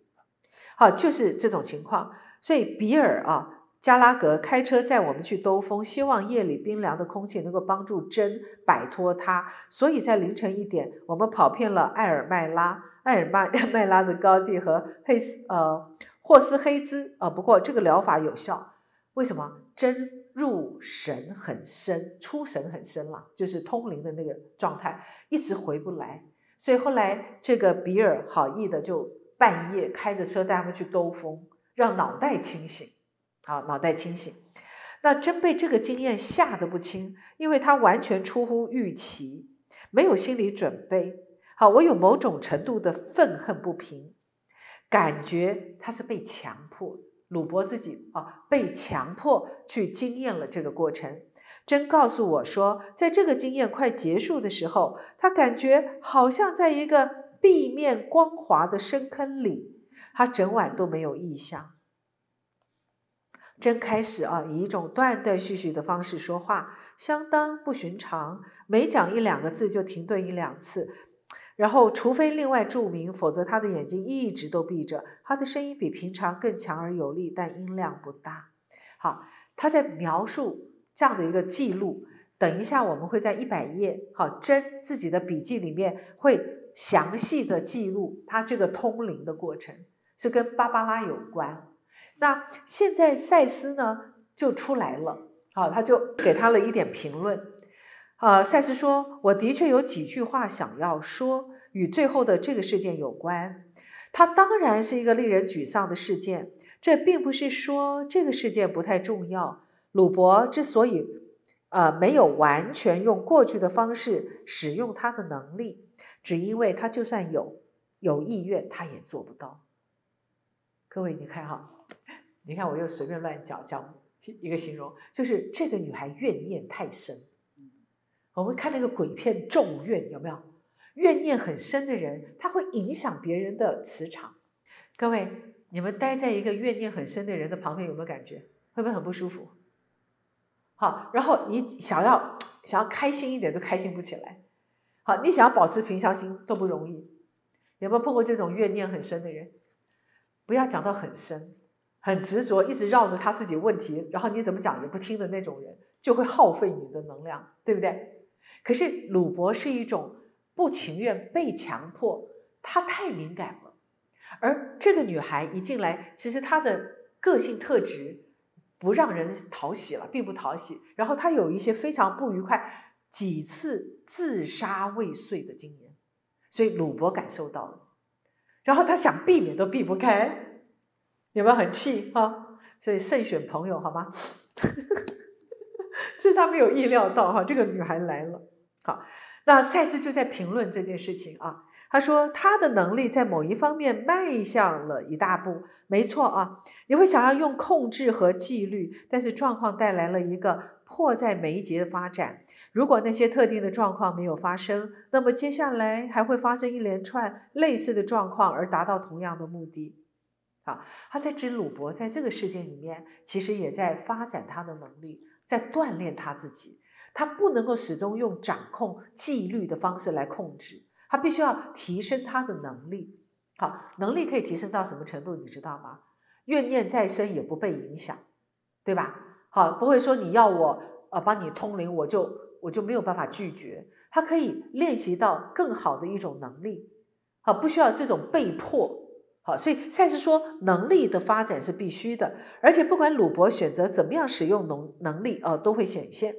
好，就是这种情况。所以比尔啊，加拉格开车载我们去兜风，希望夜里冰凉的空气能够帮助珍摆脱他。所以在凌晨一点，我们跑遍了艾尔麦拉、艾尔麦麦 拉的高地和黑斯呃霍斯黑兹啊。不过这个疗法有效，为什么？真入神很深，出神很深了，就是通灵的那个状态，一直回不来。所以后来这个比尔好意的就半夜开着车带他们去兜风。让脑袋清醒，好，脑袋清醒。那真被这个经验吓得不轻，因为他完全出乎预期，没有心理准备。好，我有某种程度的愤恨不平，感觉他是被强迫，鲁伯自己啊，被强迫去经验了这个过程。真告诉我说，在这个经验快结束的时候，他感觉好像在一个壁面光滑的深坑里。他整晚都没有意象。真开始啊，以一种断断续续的方式说话，相当不寻常。每讲一两个字就停顿一两次，然后除非另外注明，否则他的眼睛一直都闭着。他的声音比平常更强而有力，但音量不大。好，他在描述这样的一个记录。等一下，我们会在一百页，好，真自己的笔记里面会详细的记录他这个通灵的过程。是跟芭芭拉有关，那现在赛斯呢就出来了，啊，他就给他了一点评论，啊，赛斯说，我的确有几句话想要说，与最后的这个事件有关。它当然是一个令人沮丧的事件，这并不是说这个事件不太重要。鲁伯之所以，呃，没有完全用过去的方式使用他的能力，只因为他就算有有意愿，他也做不到。各位，你看哈，你看我又随便乱讲讲一个形容，就是这个女孩怨念太深。我们看那个鬼片《咒怨》，有没有？怨念很深的人，他会影响别人的磁场。各位，你们待在一个怨念很深的人的旁边，有没有感觉？会不会很不舒服？好，然后你想要想要开心一点，都开心不起来。好，你想要保持平常心都不容易。有没有碰过这种怨念很深的人？不要讲到很深，很执着，一直绕着他自己问题，然后你怎么讲也不听的那种人，就会耗费你的能量，对不对？可是鲁伯是一种不情愿被强迫，他太敏感了。而这个女孩一进来，其实她的个性特质不让人讨喜了，并不讨喜。然后她有一些非常不愉快，几次自杀未遂的经验，所以鲁伯感受到了，然后他想避免都避不开，有没有很气啊？所以慎选朋友好吗？呵 呵是他没有意料到哈，这个女孩来了。好，那赛斯就在评论这件事情啊。他说他的能力在某一方面迈向了一大步，没错啊。你会想要用控制和纪律，但是状况带来了一个迫在眉睫的发展。如果那些特定的状况没有发生，那么接下来还会发生一连串类似的状况，而达到同样的目的。啊，他在指鲁伯在这个事件里面，其实也在发展他的能力，在锻炼他自己。他不能够始终用掌控纪律的方式来控制。他必须要提升他的能力，好，能力可以提升到什么程度？你知道吗？怨念再生也不被影响，对吧？好，不会说你要我呃帮你通灵，我就我就没有办法拒绝。他可以练习到更好的一种能力，好，不需要这种被迫。好，所以赛斯说，能力的发展是必须的，而且不管鲁伯选择怎么样使用能能力，呃，都会显现。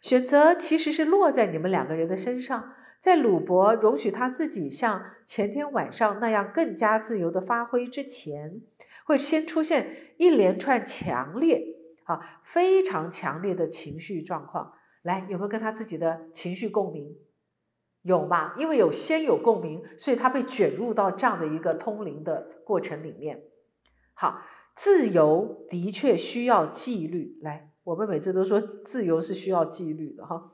选择其实是落在你们两个人的身上。在鲁伯容许他自己像前天晚上那样更加自由的发挥之前，会先出现一连串强烈、啊非常强烈的情绪状况。来，有没有跟他自己的情绪共鸣？有吧？因为有先有共鸣，所以他被卷入到这样的一个通灵的过程里面。好，自由的确需要纪律。来，我们每次都说自由是需要纪律的，哈。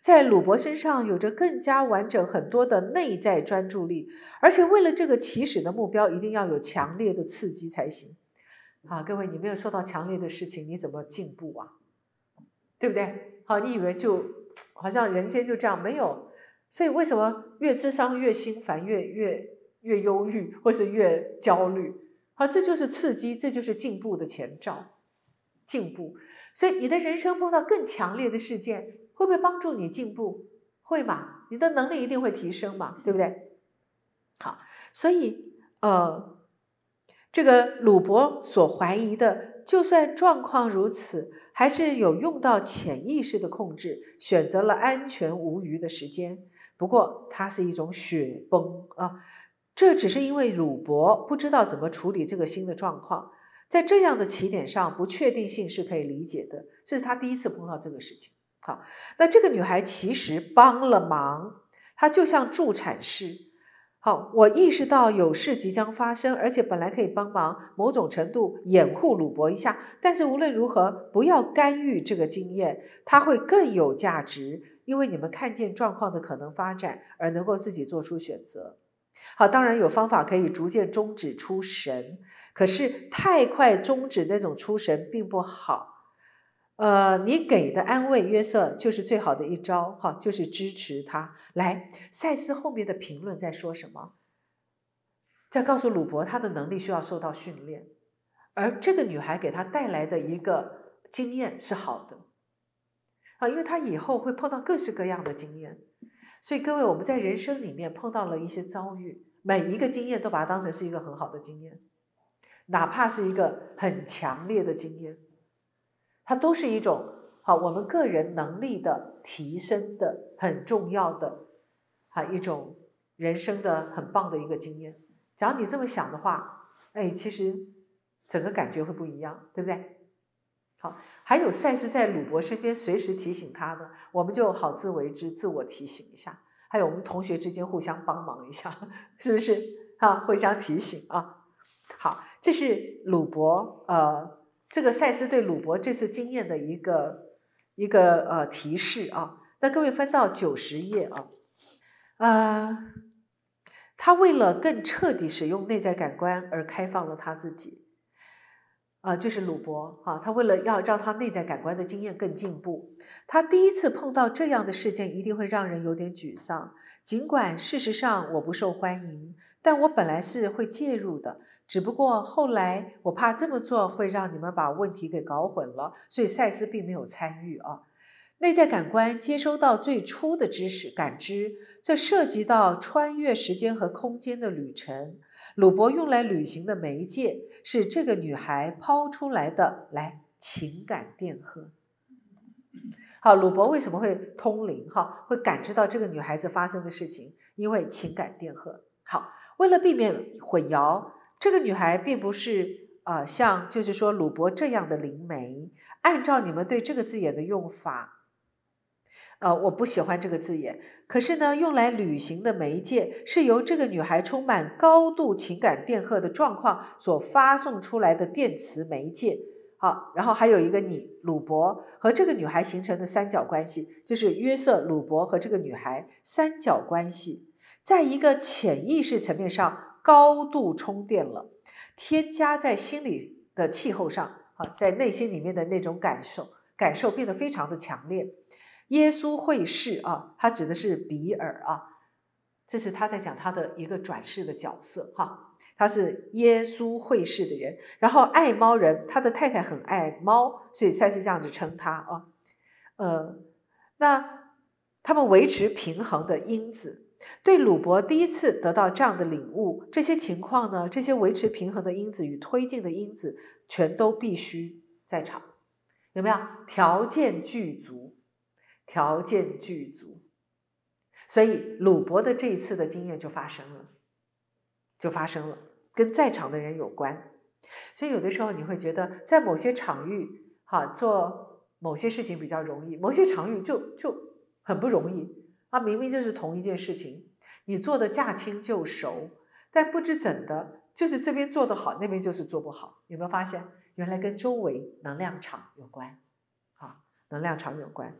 在鲁伯身上有着更加完整很多的内在专注力，而且为了这个起始的目标，一定要有强烈的刺激才行。啊，各位，你没有受到强烈的事情，你怎么进步啊？对不对？好，你以为就好像人间就这样没有？所以为什么越智商越心烦，越越越忧郁，或是越焦虑？好，这就是刺激，这就是进步的前兆。进步，所以你的人生碰到更强烈的事件。会不会帮助你进步？会嘛？你的能力一定会提升嘛？对不对？好，所以呃，这个鲁伯所怀疑的，就算状况如此，还是有用到潜意识的控制，选择了安全无虞的时间。不过，它是一种雪崩啊！这只是因为鲁伯不知道怎么处理这个新的状况，在这样的起点上，不确定性是可以理解的。这是他第一次碰到这个事情。好，那这个女孩其实帮了忙，她就像助产士。好，我意识到有事即将发生，而且本来可以帮忙某种程度掩护鲁伯一下，但是无论如何不要干预这个经验，它会更有价值，因为你们看见状况的可能发展，而能够自己做出选择。好，当然有方法可以逐渐终止出神，可是太快终止那种出神并不好。呃，你给的安慰约瑟就是最好的一招，哈，就是支持他。来，赛斯后面的评论在说什么？在告诉鲁伯，他的能力需要受到训练，而这个女孩给他带来的一个经验是好的，啊，因为他以后会碰到各式各样的经验，所以各位，我们在人生里面碰到了一些遭遇，每一个经验都把它当成是一个很好的经验，哪怕是一个很强烈的经验。它都是一种好，我们个人能力的提升的很重要的，啊一种人生的很棒的一个经验。只要你这么想的话，哎，其实整个感觉会不一样，对不对？好，还有赛斯在鲁伯身边随时提醒他呢，我们就好自为之，自我提醒一下。还有我们同学之间互相帮忙一下，是不是？啊，互相提醒啊。好，这是鲁伯呃。这个赛斯对鲁伯这次经验的一个一个呃提示啊，那各位翻到九十页啊，呃，他为了更彻底使用内在感官而开放了他自己，啊，就是鲁伯啊，他为了要让他内在感官的经验更进步，他第一次碰到这样的事件，一定会让人有点沮丧。尽管事实上我不受欢迎，但我本来是会介入的。只不过后来我怕这么做会让你们把问题给搞混了，所以赛斯并没有参与啊。内在感官接收到最初的知识感知，这涉及到穿越时间和空间的旅程。鲁伯用来旅行的媒介是这个女孩抛出来的来情感电荷。好，鲁伯为什么会通灵？哈，会感知到这个女孩子发生的事情，因为情感电荷。好，为了避免混淆，这个女孩并不是啊，像就是说鲁伯这样的灵媒。按照你们对这个字眼的用法，呃，我不喜欢这个字眼。可是呢，用来旅行的媒介是由这个女孩充满高度情感电荷的状况所发送出来的电磁媒介。好，然后还有一个你鲁伯和这个女孩形成的三角关系，就是约瑟、鲁伯和这个女孩三角关系，在一个潜意识层面上高度充电了，添加在心理的气候上，啊，在内心里面的那种感受，感受变得非常的强烈。耶稣会士啊，他指的是比尔啊，这是他在讲他的一个转世的角色哈。他是耶稣会士的人，然后爱猫人，他的太太很爱猫，所以赛斯这样子称他啊。呃，那他们维持平衡的因子，对鲁伯第一次得到这样的领悟，这些情况呢，这些维持平衡的因子与推进的因子，全都必须在场，有没有？条件具足，条件具足，所以鲁伯的这一次的经验就发生了。就发生了，跟在场的人有关，所以有的时候你会觉得，在某些场域，哈，做某些事情比较容易，某些场域就就很不容易啊。明明就是同一件事情，你做的驾轻就熟，但不知怎的，就是这边做得好，那边就是做不好。有没有发现？原来跟周围能量场有关，啊，能量场有关。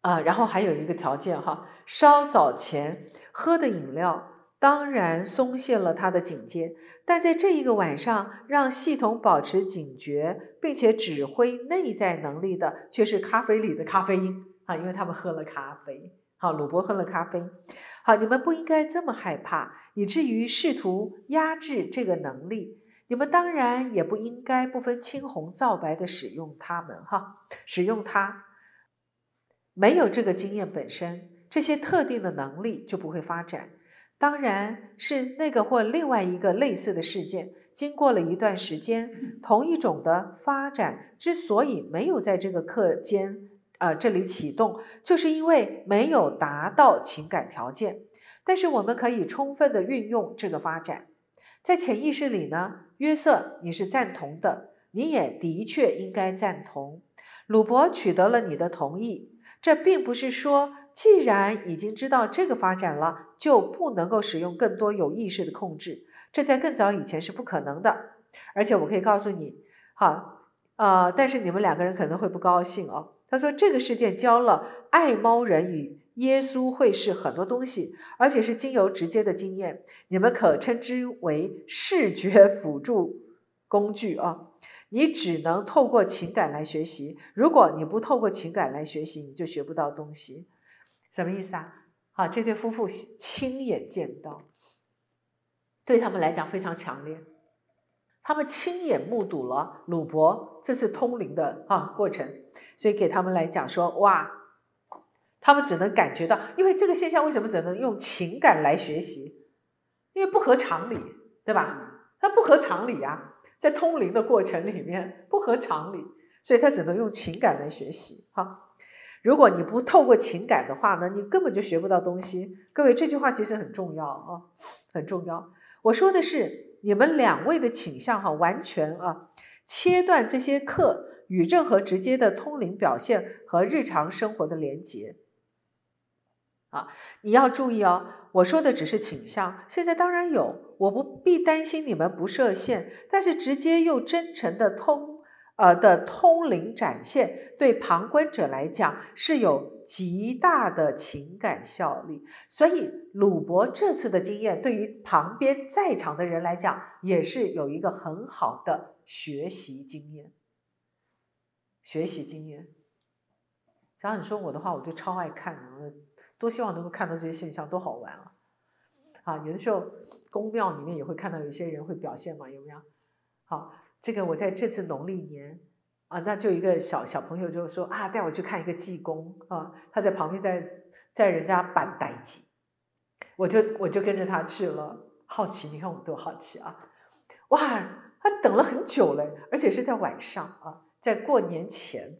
啊，然后还有一个条件哈，稍早前喝的饮料当然松懈了他的警戒，但在这一个晚上让系统保持警觉，并且指挥内在能力的却是咖啡里的咖啡因啊，因为他们喝了咖啡。好，鲁伯喝了咖啡。好，你们不应该这么害怕，以至于试图压制这个能力。你们当然也不应该不分青红皂白的使用它们哈，使用它。没有这个经验本身，这些特定的能力就不会发展。当然是那个或另外一个类似的事件，经过了一段时间，同一种的发展之所以没有在这个课间，呃，这里启动，就是因为没有达到情感条件。但是我们可以充分的运用这个发展，在潜意识里呢，约瑟，你是赞同的，你也的确应该赞同。鲁伯取得了你的同意。这并不是说，既然已经知道这个发展了，就不能够使用更多有意识的控制。这在更早以前是不可能的。而且我可以告诉你，好，呃，但是你们两个人可能会不高兴哦。他说，这个事件教了爱猫人与耶稣会是很多东西，而且是经由直接的经验。你们可称之为视觉辅助工具啊。你只能透过情感来学习。如果你不透过情感来学习，你就学不到东西。什么意思啊？啊，这对夫妇亲眼见到，对他们来讲非常强烈。他们亲眼目睹了鲁伯这次通灵的啊过程，所以给他们来讲说，哇，他们只能感觉到，因为这个现象为什么只能用情感来学习？因为不合常理，对吧？它不合常理呀。在通灵的过程里面不合常理，所以他只能用情感来学习。哈，如果你不透过情感的话呢，你根本就学不到东西。各位，这句话其实很重要啊，很重要。我说的是你们两位的倾向哈，完全啊切断这些课与任何直接的通灵表现和日常生活的连接。啊，你要注意哦，我说的只是倾向，现在当然有，我不必担心你们不设限，但是直接又真诚的通，呃的通灵展现，对旁观者来讲是有极大的情感效力，所以鲁伯这次的经验对于旁边在场的人来讲，也是有一个很好的学习经验，学习经验。只要你说我的话，我就超爱看多希望能够看到这些现象，多好玩啊！啊，有的时候宫庙里面也会看到有些人会表现嘛，有没有？好，这个我在这次农历年啊，那就一个小小朋友就说啊，带我去看一个济公啊，他在旁边在在人家板待机，我就我就跟着他去了，好奇，你看我多好奇啊！哇，他等了很久嘞，而且是在晚上啊，在过年前，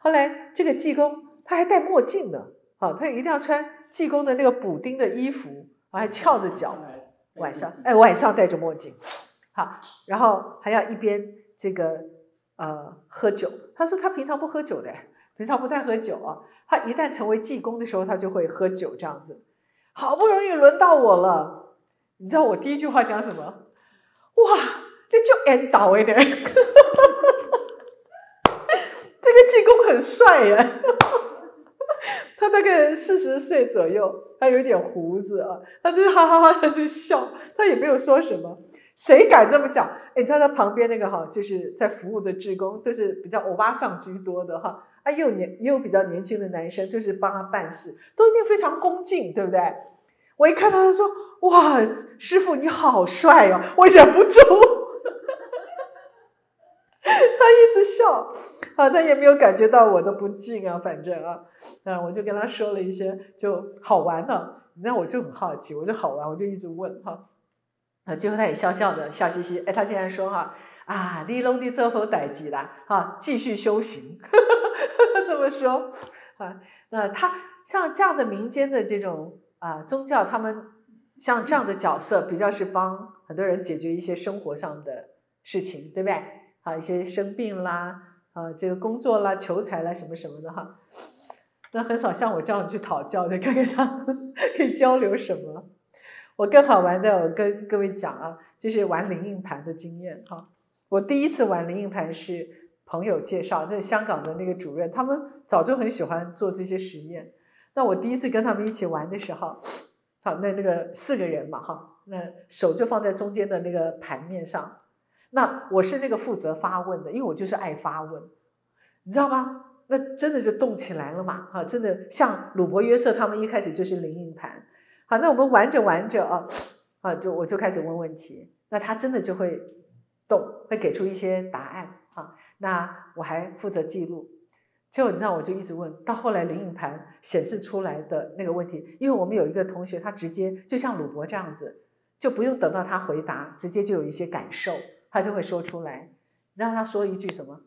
后来这个济公他还戴墨镜呢，啊，他一定要穿济公的那个补丁的衣服，还翘着脚，晚上哎晚上戴着墨镜，好，然后还要一边这个呃喝酒。他说他平常不喝酒的，平常不太喝酒啊。他一旦成为济公的时候，他就会喝酒这样子。好不容易轮到我了，你知道我第一句话讲什么？哇，那就 end 倒哎的，这个济公很帅耶，他大概四十岁左右，他有点胡子啊，他就哈哈哈，他就笑，他也没有说什么。谁敢这么讲？哎，你知道他旁边那个哈，就是在服务的职工，都是比较欧巴桑居多的哈。啊，也有年也有比较年轻的男生，就是帮他办事，都一定非常恭敬，对不对？我一看到他说：“哇，师傅你好帅哦！”我忍不住，他一直笑，啊，他也没有感觉到我的不敬啊，反正啊，啊，我就跟他说了一些就好玩的，那我就很好奇，我就好玩，我就一直问哈。啊，最后他也笑笑的，笑嘻嘻。哎，他竟然说哈啊，你弄的这后代际啦，哈，继续修行，这么说啊。那他像这样的民间的这种啊宗教，他们像这样的角色，比较是帮很多人解决一些生活上的事情，对不对？啊，一些生病啦，啊，这个工作啦、求财啦什么什么的哈。那很少像我这样去讨教的，看看他 可以交流什么。我更好玩的，我跟各位讲啊，就是玩灵应盘的经验哈。我第一次玩灵应盘是朋友介绍，在香港的那个主任，他们早就很喜欢做这些实验。那我第一次跟他们一起玩的时候，好，那那个四个人嘛哈，那手就放在中间的那个盘面上，那我是那个负责发问的，因为我就是爱发问，你知道吗？那真的就动起来了嘛，哈，真的像鲁伯约瑟他们一开始就是灵应盘。好，那我们玩着玩着啊，啊，就我就开始问问题，那他真的就会动，会给出一些答案啊。那我还负责记录，结果你知道，我就一直问，到后来灵应盘显示出来的那个问题，因为我们有一个同学，他直接就像鲁博这样子，就不用等到他回答，直接就有一些感受，他就会说出来。你知道他说一句什么？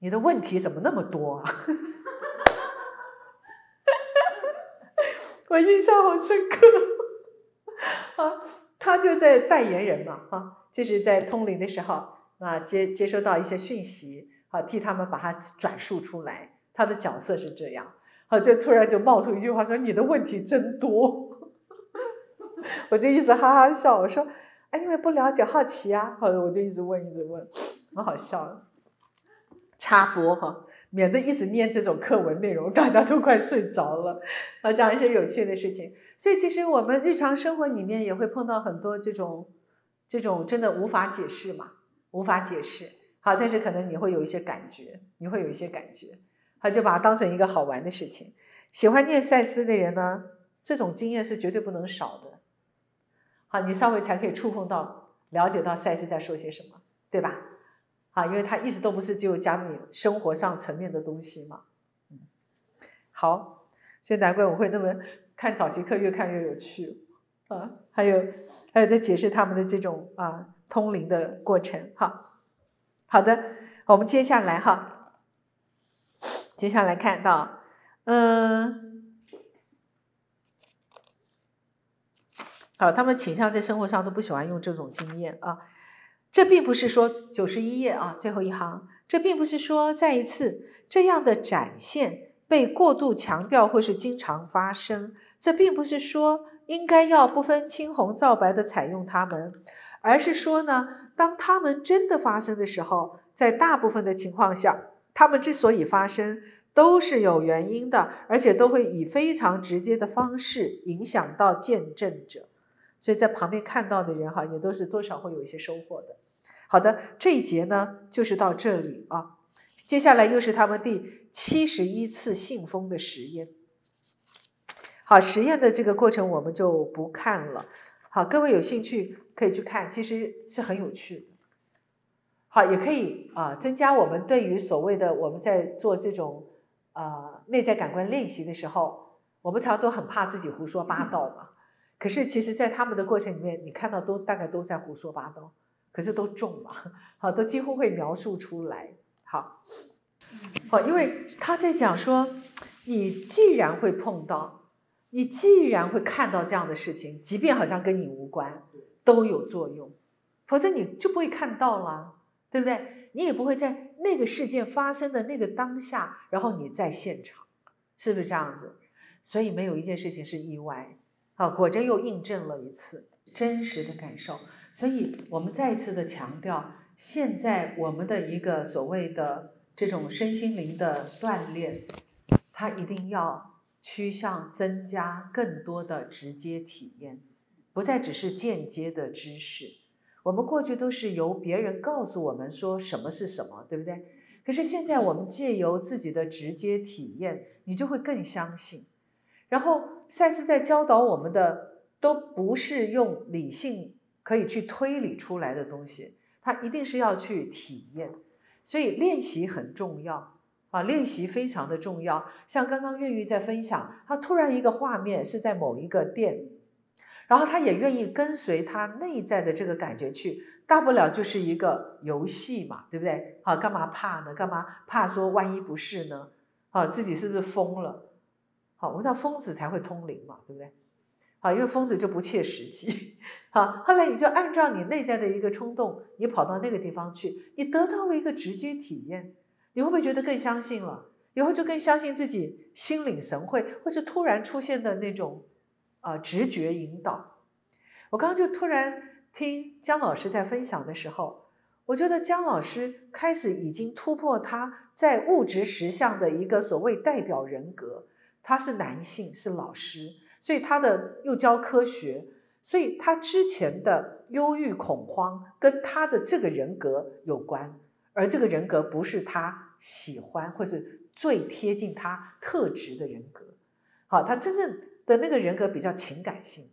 你的问题怎么那么多啊？我印象好深刻，啊，他就在代言人嘛，哈，就是在通灵的时候啊，接接收到一些讯息，啊，替他们把它转述出来，他的角色是这样，啊，就突然就冒出一句话说：“你的问题真多。” 我就一直哈哈笑，我说：“哎，因为不了解，好奇啊。”好，我就一直问，一直问，很好笑。插播哈。免得一直念这种课文内容，大家都快睡着了。啊，讲一些有趣的事情。所以其实我们日常生活里面也会碰到很多这种，这种真的无法解释嘛，无法解释。好，但是可能你会有一些感觉，你会有一些感觉，他就把它当成一个好玩的事情。喜欢念赛斯的人呢，这种经验是绝对不能少的。好，你稍微才可以触碰到、了解到赛斯在说些什么，对吧？啊，因为它一直都不是只有讲你生活上层面的东西嘛，嗯，好，所以难怪我会那么看早期课越看越有趣啊，还有还有在解释他们的这种啊通灵的过程哈，好的，我们接下来哈，接下来看到，嗯，好，他们倾向在生活上都不喜欢用这种经验啊。这并不是说九十一页啊，最后一行。这并不是说再一次这样的展现被过度强调或是经常发生。这并不是说应该要不分青红皂白的采用它们，而是说呢，当它们真的发生的时候，在大部分的情况下，它们之所以发生都是有原因的，而且都会以非常直接的方式影响到见证者。所以在旁边看到的人哈，也都是多少会有一些收获的。好的，这一节呢就是到这里啊。接下来又是他们第七十一次信封的实验。好，实验的这个过程我们就不看了。好，各位有兴趣可以去看，其实是很有趣。好，也可以啊，增加我们对于所谓的我们在做这种啊内在感官练习的时候，我们常常都很怕自己胡说八道嘛。可是其实，在他们的过程里面，你看到都大概都在胡说八道。可是都中了，好，都几乎会描述出来。好，好，因为他在讲说，你既然会碰到，你既然会看到这样的事情，即便好像跟你无关，都有作用，否则你就不会看到了，对不对？你也不会在那个事件发生的那个当下，然后你在现场，是不是这样子？所以没有一件事情是意外，啊，果真又印证了一次真实的感受。所以我们再一次的强调，现在我们的一个所谓的这种身心灵的锻炼，它一定要趋向增加更多的直接体验，不再只是间接的知识。我们过去都是由别人告诉我们说什么是什么，对不对？可是现在我们借由自己的直接体验，你就会更相信。然后赛斯在教导我们的，都不是用理性可以去推理出来的东西，他一定是要去体验。所以练习很重要啊，练习非常的重要。像刚刚月玉在分享，他突然一个画面是在某一个店。然后他也愿意跟随他内在的这个感觉去，大不了就是一个游戏嘛，对不对？好，干嘛怕呢？干嘛怕说万一不是呢？好，自己是不是疯了？好，我们道疯子才会通灵嘛，对不对？好，因为疯子就不切实际。好，后来你就按照你内在的一个冲动，你跑到那个地方去，你得到了一个直接体验，你会不会觉得更相信了？以后就更相信自己心领神会，或是突然出现的那种。啊，直觉引导。我刚刚就突然听姜老师在分享的时候，我觉得姜老师开始已经突破他在物质实相的一个所谓代表人格。他是男性，是老师，所以他的又教科学，所以他之前的忧郁恐慌跟他的这个人格有关，而这个人格不是他喜欢或是最贴近他特质的人格。好，他真正。的那个人格比较情感性，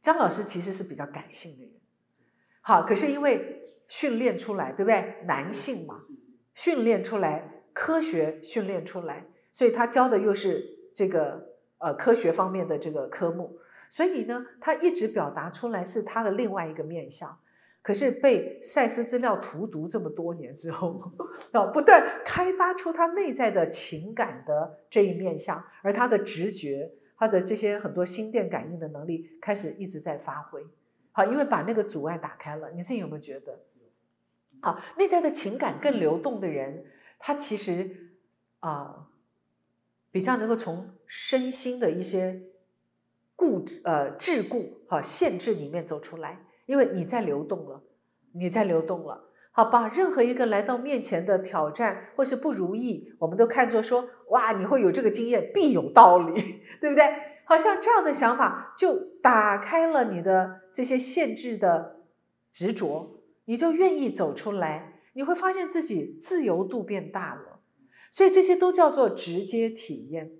张老师其实是比较感性的人。好，可是因为训练出来，对不对？男性嘛，训练出来，科学训练出来，所以他教的又是这个呃科学方面的这个科目，所以呢，他一直表达出来是他的另外一个面相。可是被赛斯资料荼毒这么多年之后，啊，不断开发出他内在的情感的这一面相，而他的直觉。他的这些很多心电感应的能力开始一直在发挥，好，因为把那个阻碍打开了。你自己有没有觉得？好，内在的情感更流动的人，他其实啊，比较能够从身心的一些固执呃桎梏哈限制里面走出来，因为你在流动了，你在流动了。好，把任何一个来到面前的挑战或是不如意，我们都看作说，哇，你会有这个经验，必有道理，对不对？好像这样的想法就打开了你的这些限制的执着，你就愿意走出来，你会发现自己自由度变大了。所以这些都叫做直接体验。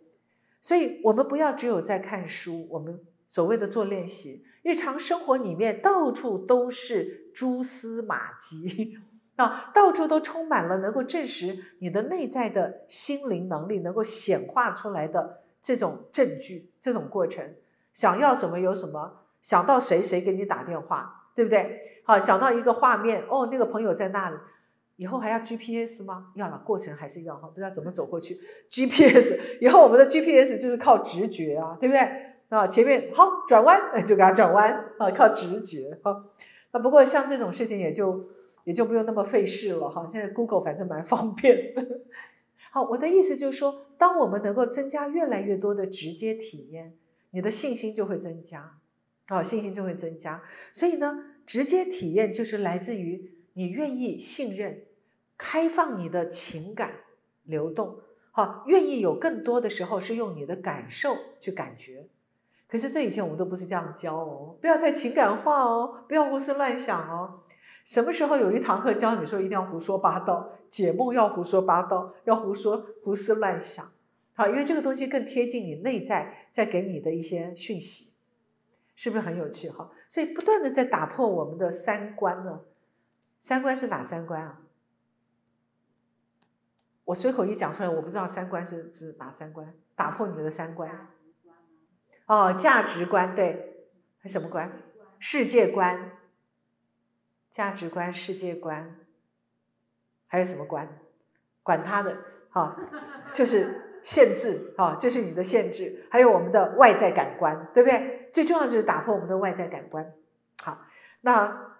所以我们不要只有在看书，我们所谓的做练习，日常生活里面到处都是蛛丝马迹。啊，到处都充满了能够证实你的内在的心灵能力能够显化出来的这种证据，这种过程。想要什么有什么，想到谁谁给你打电话，对不对？好，想到一个画面，哦，那个朋友在那里，以后还要 GPS 吗？要了，过程还是要哈，不知道怎么走过去。GPS 以后我们的 GPS 就是靠直觉啊，对不对？啊，前面好转弯，就给他转弯啊，靠直觉哈。那，不过像这种事情也就。也就不用那么费事了哈，现在 Google 反正蛮方便。好，我的意思就是说，当我们能够增加越来越多的直接体验，你的信心就会增加，啊，信心就会增加。所以呢，直接体验就是来自于你愿意信任、开放你的情感流动，好，愿意有更多的时候是用你的感受去感觉。可是这以前我们都不是这样教哦，不要太情感化哦，不要胡思乱想哦。什么时候有一堂课教你说一定要胡说八道，解梦要胡说八道，要胡说胡思乱想，好，因为这个东西更贴近你内在在给你的一些讯息，是不是很有趣哈？所以不断的在打破我们的三观呢。三观是哪三观啊？我随口一讲出来，我不知道三观是指哪三观？打破你的三观。哦，价值观对，什么观？世界观。价值观、世界观，还有什么观？管他的，哈，就是限制好，这是你的限制，还有我们的外在感官，对不对？最重要就是打破我们的外在感官。好，那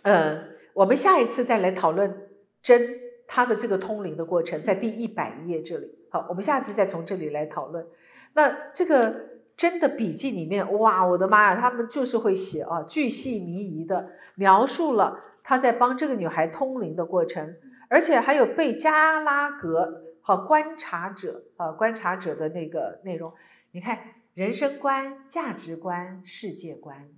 呃，我们下一次再来讨论真他的这个通灵的过程，在第一百页这里。好，我们下次再从这里来讨论。那这个真的笔记里面，哇，我的妈呀，他们就是会写啊，巨细靡遗的描述了他在帮这个女孩通灵的过程，而且还有被加拉格好观察者啊观察者的那个内容。你看，人生观、价值观、世界观。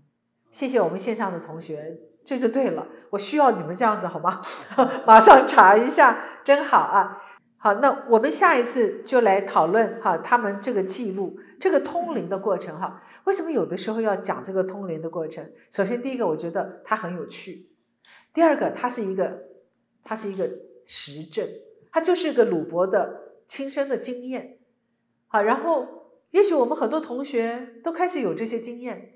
谢谢我们线上的同学，这就对了。我需要你们这样子，好吗？马上查一下，真好啊。好，那我们下一次就来讨论哈，他们这个记录这个通灵的过程哈。为什么有的时候要讲这个通灵的过程？首先，第一个，我觉得它很有趣；第二个，它是一个，它是一个实证，它就是个鲁伯的亲身的经验。好，然后也许我们很多同学都开始有这些经验。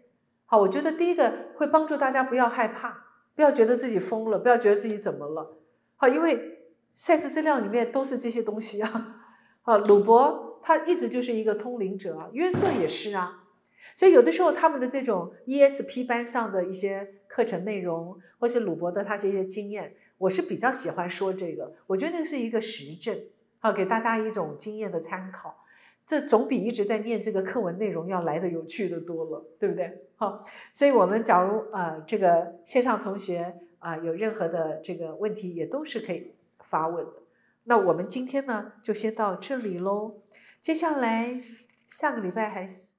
好，我觉得第一个会帮助大家不要害怕，不要觉得自己疯了，不要觉得自己怎么了。好，因为。赛事资料里面都是这些东西啊，啊，鲁伯他一直就是一个通灵者啊，约瑟也是啊，所以有的时候他们的这种 ESP 班上的一些课程内容，或是鲁伯的他这些经验，我是比较喜欢说这个，我觉得那个是一个实证啊，给大家一种经验的参考，这总比一直在念这个课文内容要来的有趣的多了，对不对？好，所以我们假如啊，这个线上同学啊有任何的这个问题，也都是可以。发问的，那我们今天呢就先到这里喽。接下来下个礼拜还是。